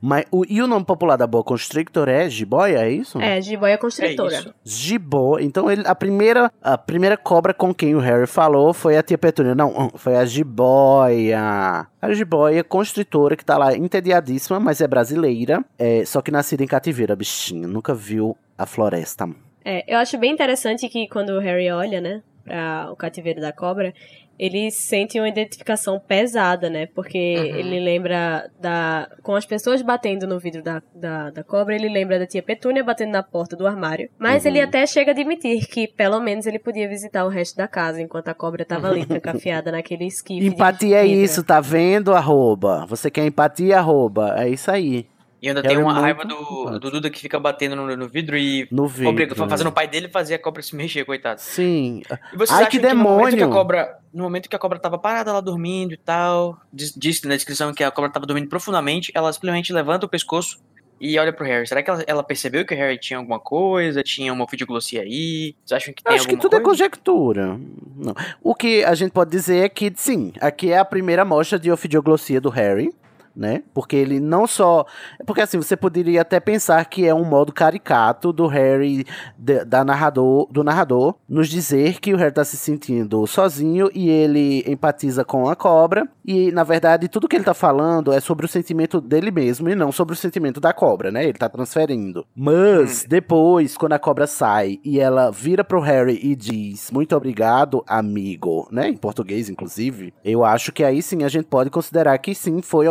mas o, e o nome popular da boa Constrictor é jiboia, é isso? É, jiboia É constrictora. isso. Jibo. Então ele, a primeira a primeira cobra com quem o Harry falou foi a tia Petúnia. Não, hum, foi a jiboia. A jiboia constritora que tá lá entediadíssima, mas é brasileira. É, só que nascida em cativeiro, a bichinha. Nunca viu a floresta. É, eu acho bem interessante que quando o Harry olha, né, para o cativeiro da cobra, ele sente uma identificação pesada, né? Porque Uhum. ele lembra da. Com as pessoas batendo no vidro da, da, da cobra, ele lembra da tia Petúnia batendo na porta do armário. Mas Uhum. ele até chega a admitir que pelo menos ele podia visitar o resto da casa enquanto a cobra tava ali, trancafiada naquele esquife. Empatia é isso, tá vendo, arroba? Você quer empatia, arroba? É isso aí. E ainda tem uma muito raiva do, do Duda que fica batendo no, no vidro e No vídeo. obriga, fazendo o pai dele fazer a cobra se mexer, coitado. Sim. E vocês Ai, acham que no momento que a demônio! cobra. No momento que a cobra tava parada lá dormindo e tal, diz- disse na descrição que a cobra tava dormindo profundamente, ela simplesmente levanta o pescoço e olha pro Harry. Será que ela, ela percebeu que o Harry tinha alguma coisa? Tinha uma ofidioglosia aí? Vocês acham que tem Acho que tudo é coisa? conjectura. Não. O que a gente pode dizer é que, sim, aqui é a primeira mostra de ofidioglossia do Harry, né? Porque ele não só. Porque assim, você poderia até pensar que é um modo caricato do Harry, de- da narrador, do narrador, nos dizer que o Harry tá se sentindo sozinho e ele empatiza com a cobra. E, na verdade, tudo que ele tá falando é sobre o sentimento dele mesmo e não sobre o sentimento da cobra, né? Ele tá transferindo. Mas, depois, quando a cobra sai e ela vira pro Harry e diz: Muito obrigado, amigo, né? Em português, inclusive, eu acho que aí sim a gente pode considerar que sim foi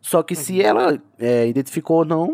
Só que se ela é, identificou ou não,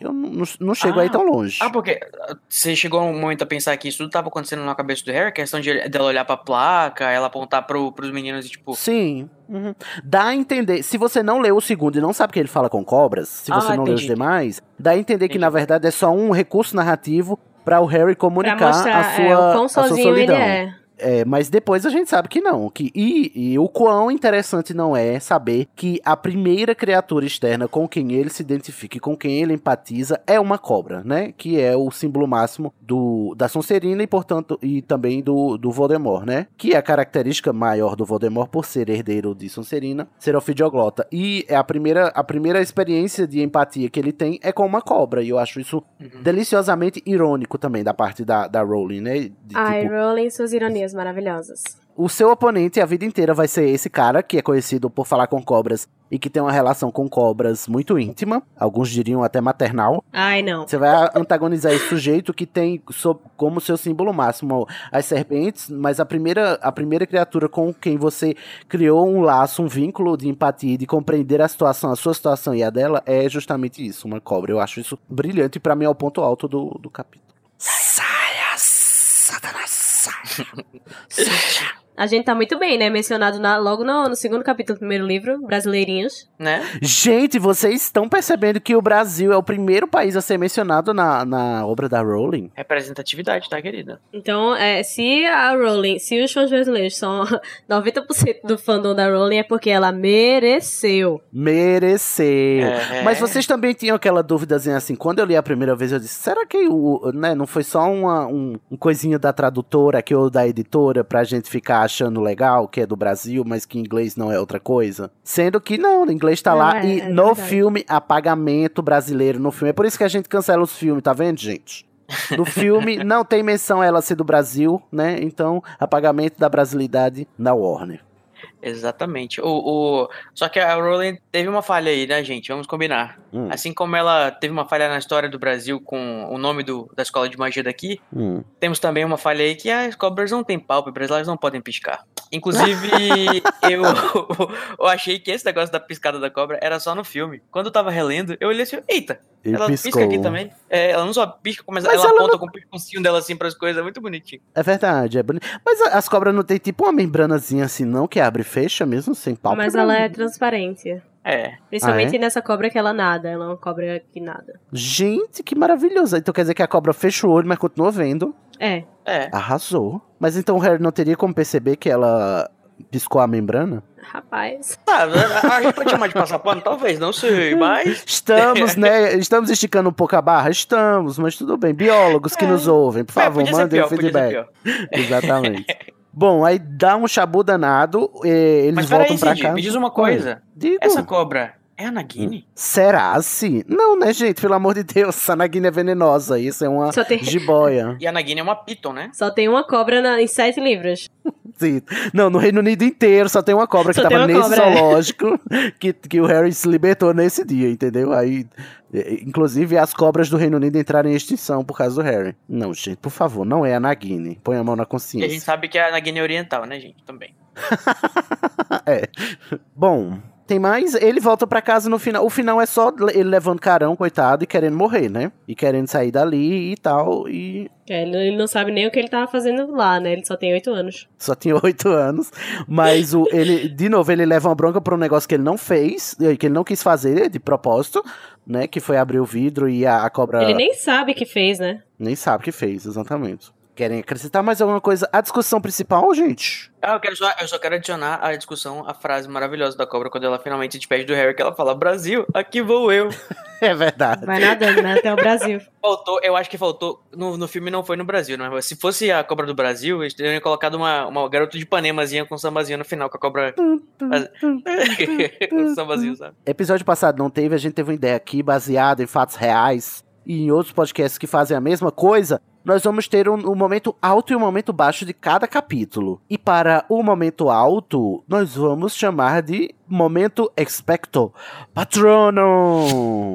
eu não, não chego Ah. aí tão longe. Ah, porque ah, você chegou um momento a pensar que isso tudo tava acontecendo na cabeça do Harry, a questão de, dela olhar pra placa, ela apontar pro, pros meninos e tipo. Sim. uhum. Dá a entender. Se você não leu o segundo e não sabe que ele fala com cobras, se Ah, você não leu os entendi. demais, dá a entender que Entendi. na verdade é só um recurso narrativo para o Harry comunicar mostrar a sua, é, o quão a sua sozinho ele solidão. é. É, mas depois a gente sabe que não. Que, e, e o quão interessante não é saber que a primeira criatura externa com quem ele se identifica e com quem ele empatiza é uma cobra, né? Que é o símbolo máximo do, da Sonserina e, portanto, e também do, do Voldemort, né? Que é a característica maior do Voldemort por ser herdeiro de Sonserina, ser ofidioglota. E é a primeira, a primeira experiência de empatia que ele tem é com uma cobra. E eu acho isso Uhum. deliciosamente irônico também da parte da, da Rowling, né? De, Ai, tipo, Rowling, suas ironias maravilhosas. o seu oponente a vida inteira vai ser esse cara, que é conhecido por falar com cobras e que tem uma relação com cobras muito íntima, alguns diriam até maternal. Ai, não. Você vai antagonizar esse sujeito que tem como seu símbolo máximo as serpentes, mas a primeira, a primeira criatura com quem você criou um laço, um vínculo de empatia, e de compreender a situação, a sua situação e a dela, é justamente isso, uma cobra. Eu acho isso brilhante e pra mim é o ponto alto do, do capítulo. Sasha. A gente tá muito bem, né? Mencionado na- logo no, no segundo capítulo do primeiro livro, Brasileirinhos. Né? Gente, vocês estão percebendo que o Brasil é o primeiro país a ser mencionado na, na obra da Rowling? Representatividade, tá, querida? Então, é, se a Rowling, se os fãs brasileiros são 90% do fandom da Rowling, é porque ela mereceu. Mereceu. É. Mas vocês também tinham aquela dúvidazinha assim, quando eu li a primeira vez, eu disse, será que o, né, não foi só uma, um, um coisinho da tradutora aqui ou da editora pra gente ficar achando legal, que é do Brasil, mas que em inglês não é outra coisa? Sendo que não, em inglês tá Não, lá, é- e é no verdade. filme, apagamento brasileiro no filme. É por isso que a gente cancela os filmes, tá vendo, gente? No filme não tem menção a ela ser do Brasil, né? Então, apagamento da brasilidade na Warner. Exatamente. O, o... Só que a Rowling teve uma falha aí, né, gente? Vamos combinar. Hum, Assim como ela teve uma falha na história do Brasil com o nome do, da escola de magia daqui, hum. temos também uma falha aí que as cobras não têm pálpebras, elas não podem piscar. Inclusive, eu, eu achei que esse negócio da piscada da cobra era só no filme. Quando eu tava relendo, eu olhei assim, eita, Ele ela piscou. pisca aqui também. É, ela não só pisca, mas, Mas ela, ela aponta não- com o pescocinho dela assim pras coisas, é muito bonitinho. É verdade, é bonito. Mas as cobras não tem tipo uma membranazinha assim, não, que abre e fecha mesmo, sem pálpebra? Mas ela é transparente. É, Principalmente Ah, é? nessa cobra que ela nada. Ela é uma cobra que nada. Gente, que maravilhoso. Então quer dizer que a cobra fecha o olho, mas continua vendo. É. é. Arrasou. Mas então o Harry não teria como perceber que ela piscou a membrana? Rapaz. Ah, a a gente pode chamar de passar pano? Talvez, não sei, mas... Estamos, né? Estamos esticando um pouco a barra? Estamos, mas tudo bem. Biólogos que É. nos ouvem, por É, favor, ser mandem o pior, podia ser feedback. pior. Exatamente. Bom, aí dá um chabu danado, e eles Mas voltam peraí, pra Cid, casa. me diz uma coisa. Digo. Essa cobra É a Nagini? Será se? Não, né, gente? Pelo amor de Deus, a Nagini é venenosa. Isso é uma tem- jiboia. E a Nagini é uma Piton, né? Só tem uma cobra na- em sete livros. Sim. Não, no Reino Unido inteiro só tem uma cobra que Só tem tava nesse cobra, é. zoológico que, que o Harry se libertou nesse dia, entendeu? Aí, eh, inclusive, as cobras do Reino Unido entraram em extinção por causa do Harry. Não, gente, por favor, não é a Nagini. Põe a mão na E a gente consciência. sabe que a Nagini é oriental, né, gente? Também. é. Bom, tem mais? Ele volta pra casa no final. O final é só ele levando carão, coitado, e querendo morrer, né? E querendo sair dali e tal. E É, Ele não sabe nem o que ele tava fazendo lá, né? Ele só tem oito anos. Só tinha oito anos. Mas o, ele, de novo, ele leva uma bronca pra um negócio que ele não fez, eh, que ele não quis fazer de propósito, né? Que foi abrir o vidro e a, a cobra Ele nem sabe que fez, né? nem sabe o que fez, exatamente. Querem acrescentar mais alguma coisa? A discussão principal, gente? Ah, eu, quero só, eu só quero adicionar à discussão a frase maravilhosa da cobra quando ela finalmente despede do Harry, que ela fala: Brasil, aqui vou eu. É verdade. Vai nadando, né? Até o Brasil. Faltou, eu acho que faltou. No, no filme não foi no Brasil, né? Mas se fosse a cobra do Brasil, eles teriam colocado uma, uma garota de Ipanemazinha com sambazinho no final, com a cobra. com sambazinho, sabe? Episódio passado não teve, a gente teve uma ideia aqui baseada em fatos reais e em outros podcasts que fazem a mesma coisa. Nós vamos ter um, um momento alto e um momento baixo de cada capítulo. E para o momento alto, nós vamos chamar de momento expecto patronum.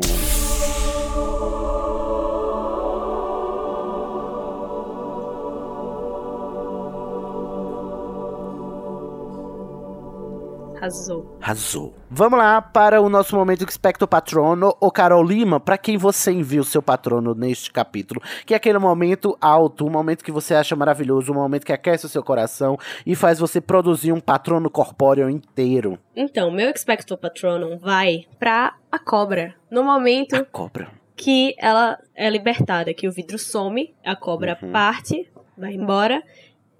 Arrasou. Arrasou. Vamos lá para o nosso momento expecto patrono. O Carol Lima, para quem você envia o seu patrono neste capítulo, que é aquele momento alto, um momento que você acha maravilhoso, um momento que aquece o seu coração e faz você produzir um patrono corpóreo inteiro. Então, meu Expecto Patronum vai pra a cobra. No momento A cobra. que ela é libertada, que o vidro some, a cobra Uhum. parte, vai embora.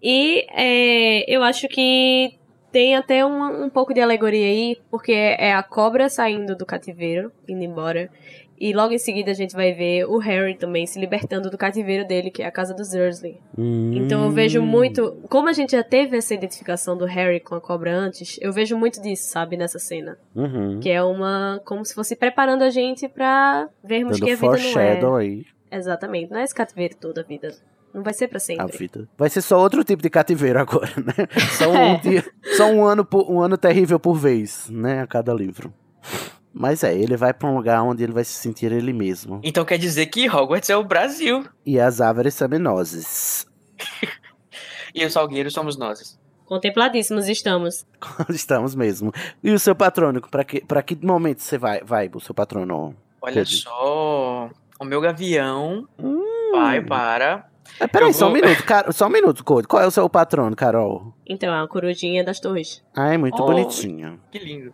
E é, eu acho que tem até um, um pouco de alegoria aí, porque é a cobra saindo do cativeiro, indo embora. E logo em seguida a gente vai ver o Harry também se libertando do cativeiro dele, que é a casa dos Dursley. Então eu vejo Hum. muito. Como a gente já teve essa identificação do Harry com a cobra antes, eu vejo muito disso, sabe, nessa cena. Uhum. Que é uma. Como se fosse preparando a gente pra vermos Dando que a vida não é. aí, Exatamente. Não é esse cativeiro toda a vida. Não vai ser pra a sempre. vida. Vai ser só outro tipo de cativeiro agora, né? Só um, É. dia, só um ano, por- um ano terrível por vez, né? A cada livro. Mas é, ele vai pra um lugar onde ele vai se sentir ele mesmo. Então quer dizer que Hogwarts é o Brasil. E as árvores saminoses. E os salgueiros somos nós. Contempladíssimos estamos. Estamos mesmo. E o seu patrônico, pra que, pra que momento você vai, vai, o seu patrono? Olha Cody. só. O meu gavião Hum. vai para. É, peraí, só um minuto, cara, só um minuto, Code. Qual é o seu patrono, Carol? Então, é a corujinha das torres. Ai, muito Oh. bonitinha. Que lindo.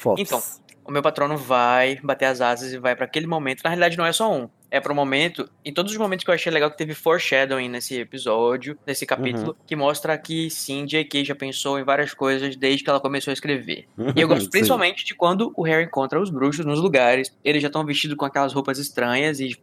Fotos. Então. O meu patrono vai bater as asas e vai pra aquele momento. Na realidade, não é só um. É pro momento. Em todos os momentos que eu achei legal que teve foreshadowing nesse episódio, nesse capítulo, que mostra que sim, J.K. já pensou em várias coisas desde que ela começou a escrever. E eu gosto Sim. principalmente de quando o Harry encontra os bruxos nos lugares. Eles já estão vestidos com aquelas roupas estranhas e,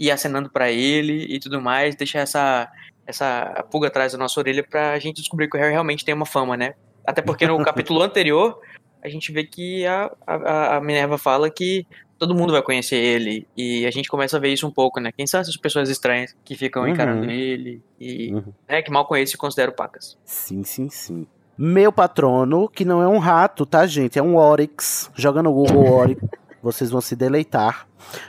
e acenando pra ele e tudo mais. Deixa essa, essa pulga atrás da nossa orelha pra gente descobrir que o Harry realmente tem uma fama, né? Até porque no capítulo anterior a gente vê que a, a, a Minerva fala que todo mundo vai conhecer ele. E a gente começa a ver isso um pouco, né? Quem são essas pessoas estranhas que ficam Uhum. encarando ele e Uhum. né, que mal conheço e considero pacas. Sim, sim, sim. Meu patrono, que não é um rato, tá, gente? É um Oryx. Joga no Google Oryx. Vocês vão se deleitar.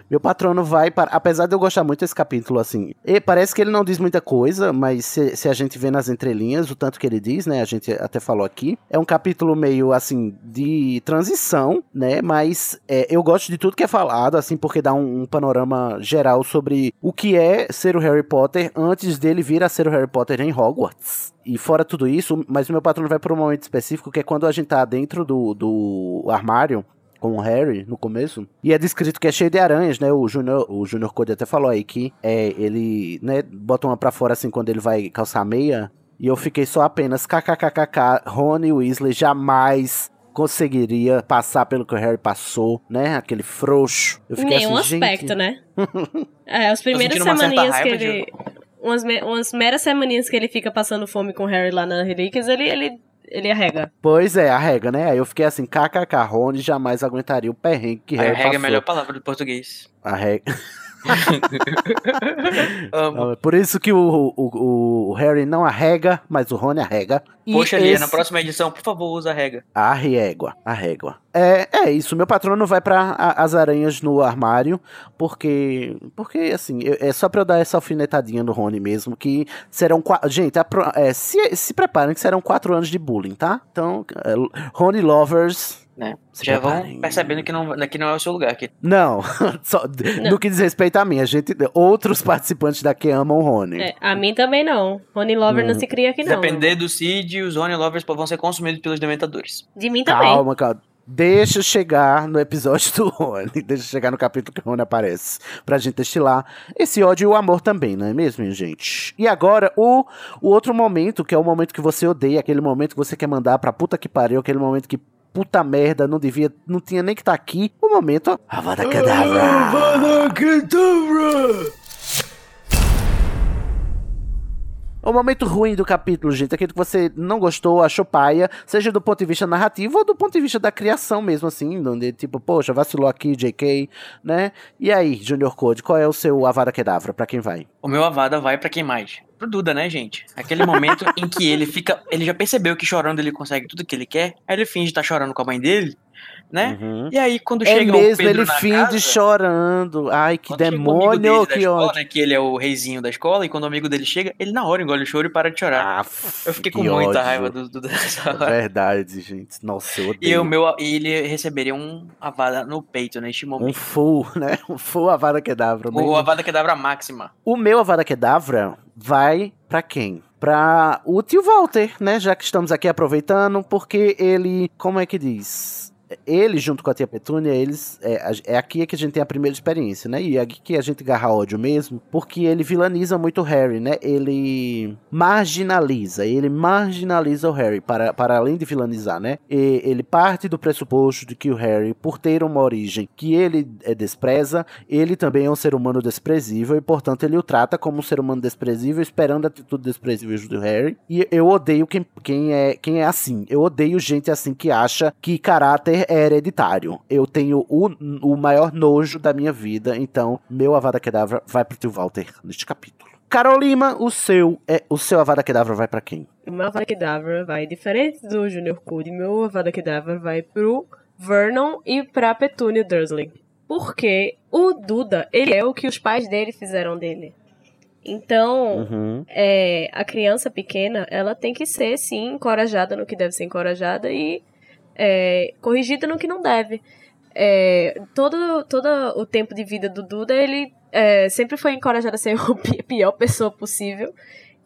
Meu patrono vai para. Apesar de eu gostar muito desse capítulo, assim. E parece que ele não diz muita coisa, mas se, se a gente vê nas entrelinhas o tanto que ele diz, né? A gente até falou aqui. É um capítulo meio, assim, de transição, né? Mas é, eu gosto de tudo que é falado, assim, porque dá um, um panorama geral sobre o que é ser o Harry Potter antes dele vir a ser o Harry Potter em Hogwarts. E fora tudo isso, mas o meu patrono vai para um momento específico que é quando a gente tá dentro do, do armário com o Harry no começo. E é descrito que é cheio de aranhas, né? O Junior, o Junior Code até falou aí que é, ele, né, bota uma pra fora assim quando ele vai calçar meia. E eu fiquei só apenas kkkk, Rony Weasley jamais conseguiria passar pelo que o Harry passou, né? Aquele frouxo. Eu fiquei Nenhum assim, aspecto, gente, né? é, as primeiras uma certa semaninhas que ele. Umas, me- umas meras semaninhas que ele fica passando fome com o Harry lá na Relíquias, ele, ele ele arrega. Pois é, arrega, né? Aí eu fiquei assim, kkk, Rony jamais aguentaria o perrengue que Harry Arrega é a passou. melhor palavra do português. Arrega. Amo. Por isso que o, o, o Harry não arrega, mas o Rony arrega. E Poxa, Lia, esse- na próxima edição, por favor, usa a rega. A régua, a régua. É, é isso, meu patrono vai pra a- as aranhas no armário, porque, porque assim, eu- é só pra eu dar essa alfinetadinha no Rony mesmo, que serão quatro, gente, a é, se, se preparem que serão quatro anos de bullying, tá? Então, é, Rony Lovers, Né? Já vão percebendo que não, que não é o seu lugar aqui. não, só, no que diz respeito a mim, a gente, outros participantes daqui amam o Rony. É, a mim também não. Rony Lover Hum. não se cria aqui, não. Depender do Cid, os Rony Lovers vão ser consumidos pelos Dementadores. De mim também. Calma, calma. Deixa eu chegar no episódio do Rony. Deixa eu chegar no capítulo que o Rony aparece. Pra gente destilar esse ódio e o amor também, não é mesmo, minha gente? E agora, o, o outro momento, que é o momento que você odeia, aquele momento que você quer mandar pra puta que pariu, aquele momento que puta merda, não devia, não tinha nem que estar aqui. O momento. Avada Kedavra! O momento ruim do capítulo, gente, aquele que você não gostou, achou paia, seja do ponto de vista narrativo ou do ponto de vista da criação mesmo, assim, onde, tipo, poxa, vacilou aqui, JK, né? E aí, Junior Code, qual é o seu Avada Kedavra, pra quem vai? O meu Avada vai pra quem mais? Pro Duda, né, gente? Aquele momento em que ele fica. Ele já percebeu que chorando ele consegue tudo que ele quer. Aí ele finge estar chorando com a mãe dele, né? Uhum. E aí, quando É chega o mesmo, Pedro ele na finge casa, chorando. Ai, que o demônio, que escola, ódio. né, que ele é o reizinho da escola, e quando o amigo dele chega, ele na hora engole o choro e para de chorar. Aff, eu fiquei com muita ódio. raiva do Duda nessa hora. Verdade, gente. Nossa, eu odeio. E o meu, ele receberia um Avada no peito neste Um momento. full, né? Um full Avada Kedavra. o né? Avada Kedavra máxima. O meu Avada Kedavra vai pra quem? Pra o tio Walter, né? Já que estamos aqui aproveitando, porque ele, como é que diz? Ele, junto com a tia Petúnia, eles. É, é aqui que a gente tem a primeira experiência, né? E é aqui que a gente garra ódio mesmo, porque ele vilaniza muito o Harry, né? Ele marginaliza, ele marginaliza o Harry, para, para além de vilanizar, né? E ele parte do pressuposto de que o Harry, por ter uma origem que ele é, despreza, ele também é um ser humano desprezível e, portanto, ele o trata como um ser humano desprezível, esperando a atitude desprezível do Harry. E eu odeio quem, quem, é, quem é assim. Eu odeio gente assim que acha que caráter é hereditário. Eu tenho o, o maior nojo da minha vida, então meu Avada Kedavra vai pro tio Walter neste capítulo. Carol Lima, o seu, é, o seu Avada Kedavra vai pra quem? O meu Avada Kedavra vai, diferente do Junior Code, meu Avada Kedavra vai pro Vernon e pra Petúnia Dursley. Porque o Duda, ele é o que os pais dele fizeram dele. Então, Uhum. é, a criança pequena, ela tem que ser, sim, encorajada no que deve ser encorajada e é, corrigida no que não deve. É, todo, todo o tempo de vida do Duda, ele é, sempre foi encorajado a ser a pi- pior pessoa possível.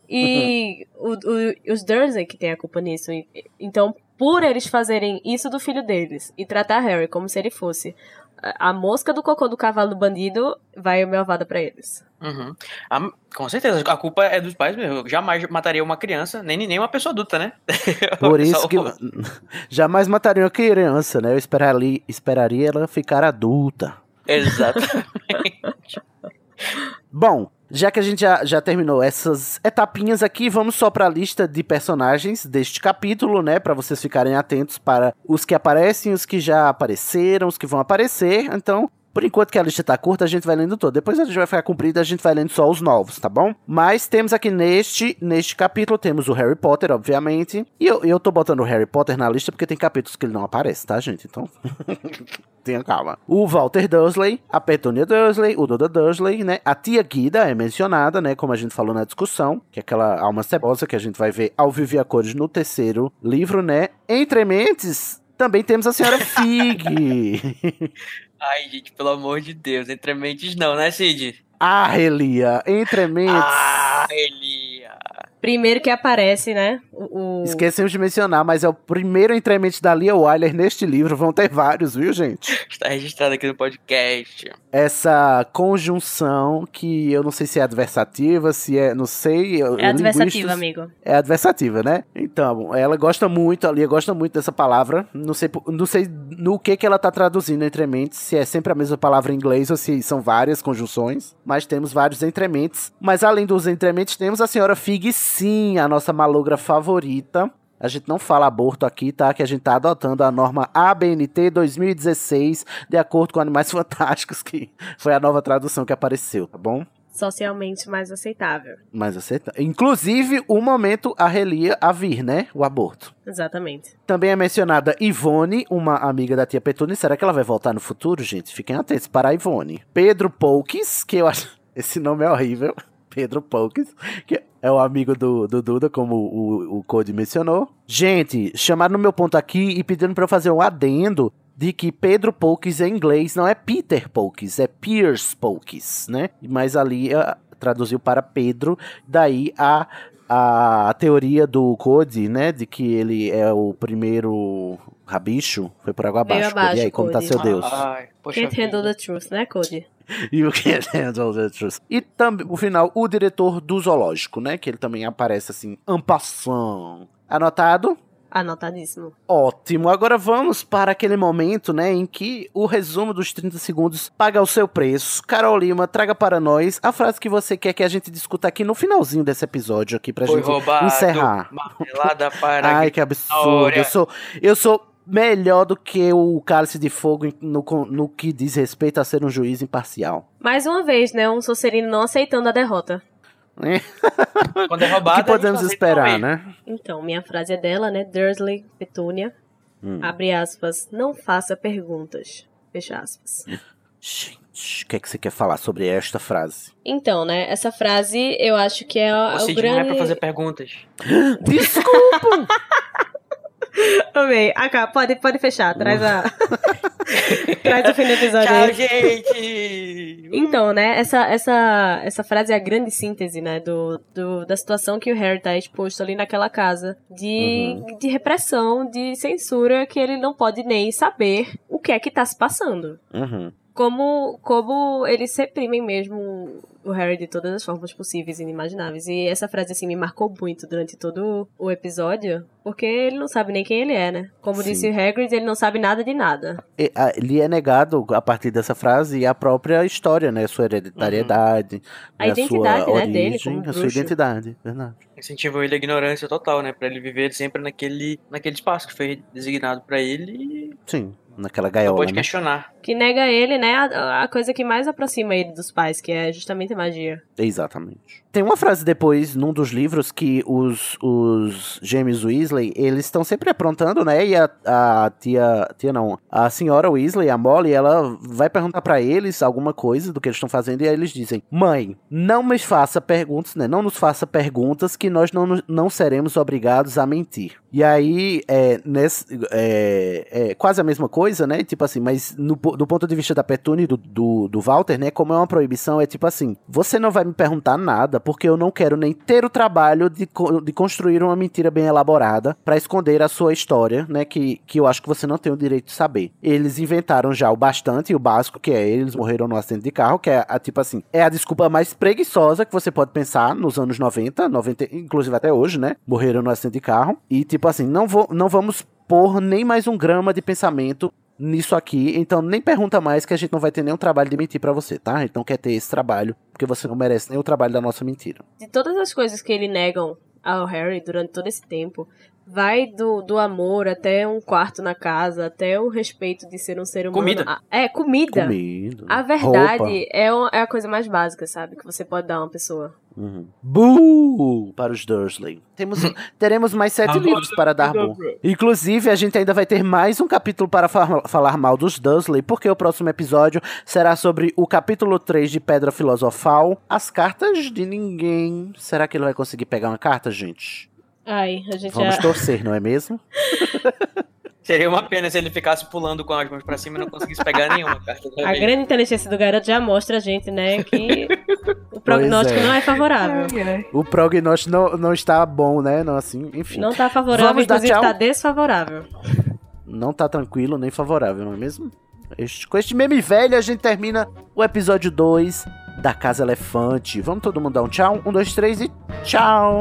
E o- o- os Dursley que tem a culpa nisso. Então, por eles fazerem isso do filho deles e tratar Harry como se ele fosse a, mosca do cocô do cavalo do bandido, vai o meu avada pra eles. Uhum. A- com certeza, a culpa é dos pais mesmo. Eu jamais mataria uma criança, nem, nem uma pessoa adulta, né? Por isso que jamais mataria uma criança, né? Eu esperaria, esperaria ela ficar adulta. Exato. Bom, já que a gente já, já terminou essas etapinhas aqui, vamos só para a lista de personagens deste capítulo, né? Para vocês ficarem atentos para os que aparecem, os que já apareceram, os que vão aparecer. Então, por enquanto que a lista tá curta, a gente vai lendo todo. Depois a gente vai ficar comprida, a gente vai lendo só os novos, tá bom? Mas temos aqui neste, neste capítulo, temos o Harry Potter, obviamente. E eu, eu tô botando o Harry Potter na lista porque tem capítulos que ele não aparece, tá, gente? Então. Tenha calma. O Walter Dursley, a Petunia Dursley, o Duda Dursley, né? A tia Guida é mencionada, né? Como a gente falou na discussão, que é aquela alma cebosa que a gente vai ver ao viver a cores no terceiro livro, né? Entre mentes, também temos a senhora Fig. Ai, gente, pelo amor de Deus, entre mentes não, né, Cid? ah, Elia, entre mentes. Ah, Elia. Primeiro que aparece, né? O, o- Esquecemos de mencionar, mas é o primeiro entremente da Lia Wyler neste livro. Vão ter vários, viu, gente? Está registrado aqui no podcast. Essa conjunção que eu não sei se é adversativa, se é. Não sei. É adversativa, amigo. É adversativa, né? Então, ela gosta muito, a Lia gosta muito dessa palavra. Não sei, não sei no que que ela tá traduzindo entrementes, se é sempre a mesma palavra em inglês ou se são várias conjunções. Mas temos vários entrementes. Mas além dos entrementes, temos a senhora Fig, sim, a nossa malogra favorita. A gente não fala aborto aqui, tá? Que a gente tá adotando a norma ABNT 2016, de acordo com Animais Fantásticos, que foi a nova tradução que apareceu, tá bom? Socialmente mais aceitável. Mais aceitável. Inclusive, o momento a relia a vir, né? O aborto. Exatamente. Também é mencionada Ivone, uma amiga da tia Petune. Será que ela vai voltar no futuro, gente? Fiquem atentos para a Ivone. Pedro Poukes, que eu acho. Esse nome é horrível. Pedro Poukes, que é o amigo do, do Duda, como o, o Code mencionou. Gente, chamaram no meu ponto aqui e pedindo para eu fazer um adendo de que Pedro Poukes em inglês não é Peter Poukes, é Pierce Poukes, né? Mas ali uh, traduziu para Pedro, daí a, a, teoria do Code, né? De que ele é o primeiro rabicho, foi por água abaixo. abaixo, Cody. E aí, como tá Cody. seu Deus? Ai, poxa Can't handle the truth, né, Cody? You can't handle the truth. E também, no final, o diretor do zoológico, né? Que ele também aparece assim, en passant. Anotado? Anotadíssimo. Ótimo. Agora vamos para aquele momento, né, em que o resumo dos 30 segundos paga o seu preço. Carol Lima, traga para nós a frase que você quer que a gente discuta aqui no finalzinho desse episódio aqui pra Foi gente roubado. encerrar. Marmelada para Ai, que absurdo. Eu sou, eu sou melhor do que o Cálice de Fogo no, no que diz respeito a ser um juiz imparcial. Mais uma vez, né? Um Sonserino não aceitando a derrota. né? Quando é O roubado, que podemos esperar, né? Então, minha frase é dela, né? Dursley, Petúnia. Hum. Abre aspas. Não faça perguntas. Fecha aspas. Gente, o que é que você quer falar sobre esta frase? Então, né? Essa frase eu acho que é, o O grande. não é pra fazer perguntas. Desculpa! Amei. Acá, pode, pode fechar. Traz a. Traz o fim do episódio Tchau, gente! Então, né, essa, essa, essa frase é a grande síntese, né, do, do, da situação que o Harry tá exposto ali naquela casa de, de repressão, de censura, que ele não pode nem saber o que é que tá se passando. Uhum. Como, como eles reprimem mesmo o Harry de todas as formas possíveis e inimagináveis. E essa frase, assim, me marcou muito durante todo o episódio, porque ele não sabe nem quem ele é, né? Como Sim. disse o Hagrid, ele não sabe nada de nada. E, a, lhe é negado, a partir dessa frase, a própria história, né? Sua hereditariedade, A né, identidade, sua né, origem, dele como a sua identidade, verdade. Incentivam ele à ignorância total, né? Pra ele viver sempre naquele, naquele espaço que foi designado pra ele e Sim, naquela não gaiola, pode né? questionar. Que nega ele, né, a, a coisa que mais aproxima ele dos pais, que é justamente a magia. Exatamente. Tem uma frase depois, num dos livros, que os, os gêmeos Weasley, eles estão sempre aprontando, né? E a, a tia, tia não, a senhora Weasley, a Molly, ela vai perguntar pra eles alguma coisa do que eles estão fazendo, e aí eles dizem, mãe, não me faça perguntas, né? Não nos faça perguntas que nós não, não seremos obrigados a mentir. E aí, é, nesse, é, é quase a mesma coisa, né? Tipo assim, mas no, do ponto de vista da Petune e do, do, do Walter, né? Como é uma proibição, é tipo assim: você não vai me perguntar nada, porque eu não quero nem ter o trabalho de, de construir uma mentira bem elaborada pra esconder a sua história, né? Que, que eu acho que você não tem o direito de saber. Eles inventaram já o bastante o básico, que é eles morreram no acidente de carro, que é a, tipo assim, é a desculpa mais preguiçosa que você pode pensar nos anos 90, 90 inclusive até hoje, né? Morreram no acidente de carro. E tipo assim, não, vou, não vamos pôr nem mais um grama de pensamento nisso aqui, então nem pergunta mais que a gente não vai ter nenhum trabalho de mentir pra você, tá? A gente não quer ter esse trabalho, porque você não merece nem o trabalho da nossa mentira. De todas as coisas que ele negam ao Harry durante todo esse tempo, vai do, do amor até um quarto na casa, até o respeito de ser um ser humano. Comida. Ah, é, comida. Comida. A verdade é, uma- é a coisa mais básica, sabe? Que você pode dar a uma pessoa. Uhum. Boo! Para os Dursley. Temos, teremos mais sete livros para dar boo. Inclusive, a gente ainda vai ter mais um capítulo para fa- falar mal dos Dursley, porque o próximo episódio será sobre o capítulo 3 de Pedra Filosofal, As Cartas de Ninguém. Será que ele vai conseguir pegar uma carta, gente? Ai, a gente Vamos já... torcer, não é mesmo? Seria uma pena se ele ficasse pulando com as mãos pra cima e não conseguisse pegar nenhuma carta A grande inteligência do garoto já mostra a gente, né, que o prognóstico é. não é favorável. O prognóstico não, não está bom, né? Não, assim, enfim. Não tá favorável, Vamos inclusive tchau? tá desfavorável. não tá tranquilo nem favorável, não é mesmo? Este- com este meme velho, a gente termina o episódio 2 da Casa Elefante. Vamos todo mundo dar um tchau? Um, dois, três e tchau!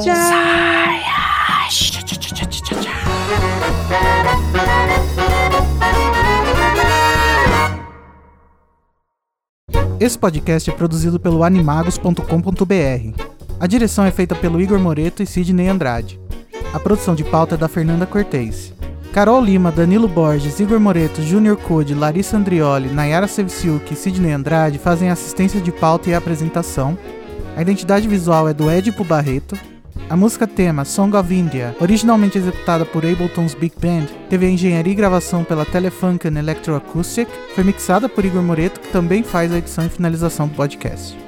Esse podcast é produzido pelo animagos.com.br. A direção é feita pelo Igor Moreto e Sidney Andrade. A produção de pauta é da Fernanda Cortez. Carol Lima, Danilo Borges, Igor Moreto, Júnior Code, Larissa Andrioli, Nayara Sevciuk e Sidney Andrade fazem assistência de pauta e apresentação. A identidade visual é do Edipo Barreto. A música tema Song of India, originalmente executada por Ableton's Big Band, teve a engenharia e gravação pela Telefunken Electroacoustic, foi mixada por Igor Moreto, que também faz a edição e finalização do podcast.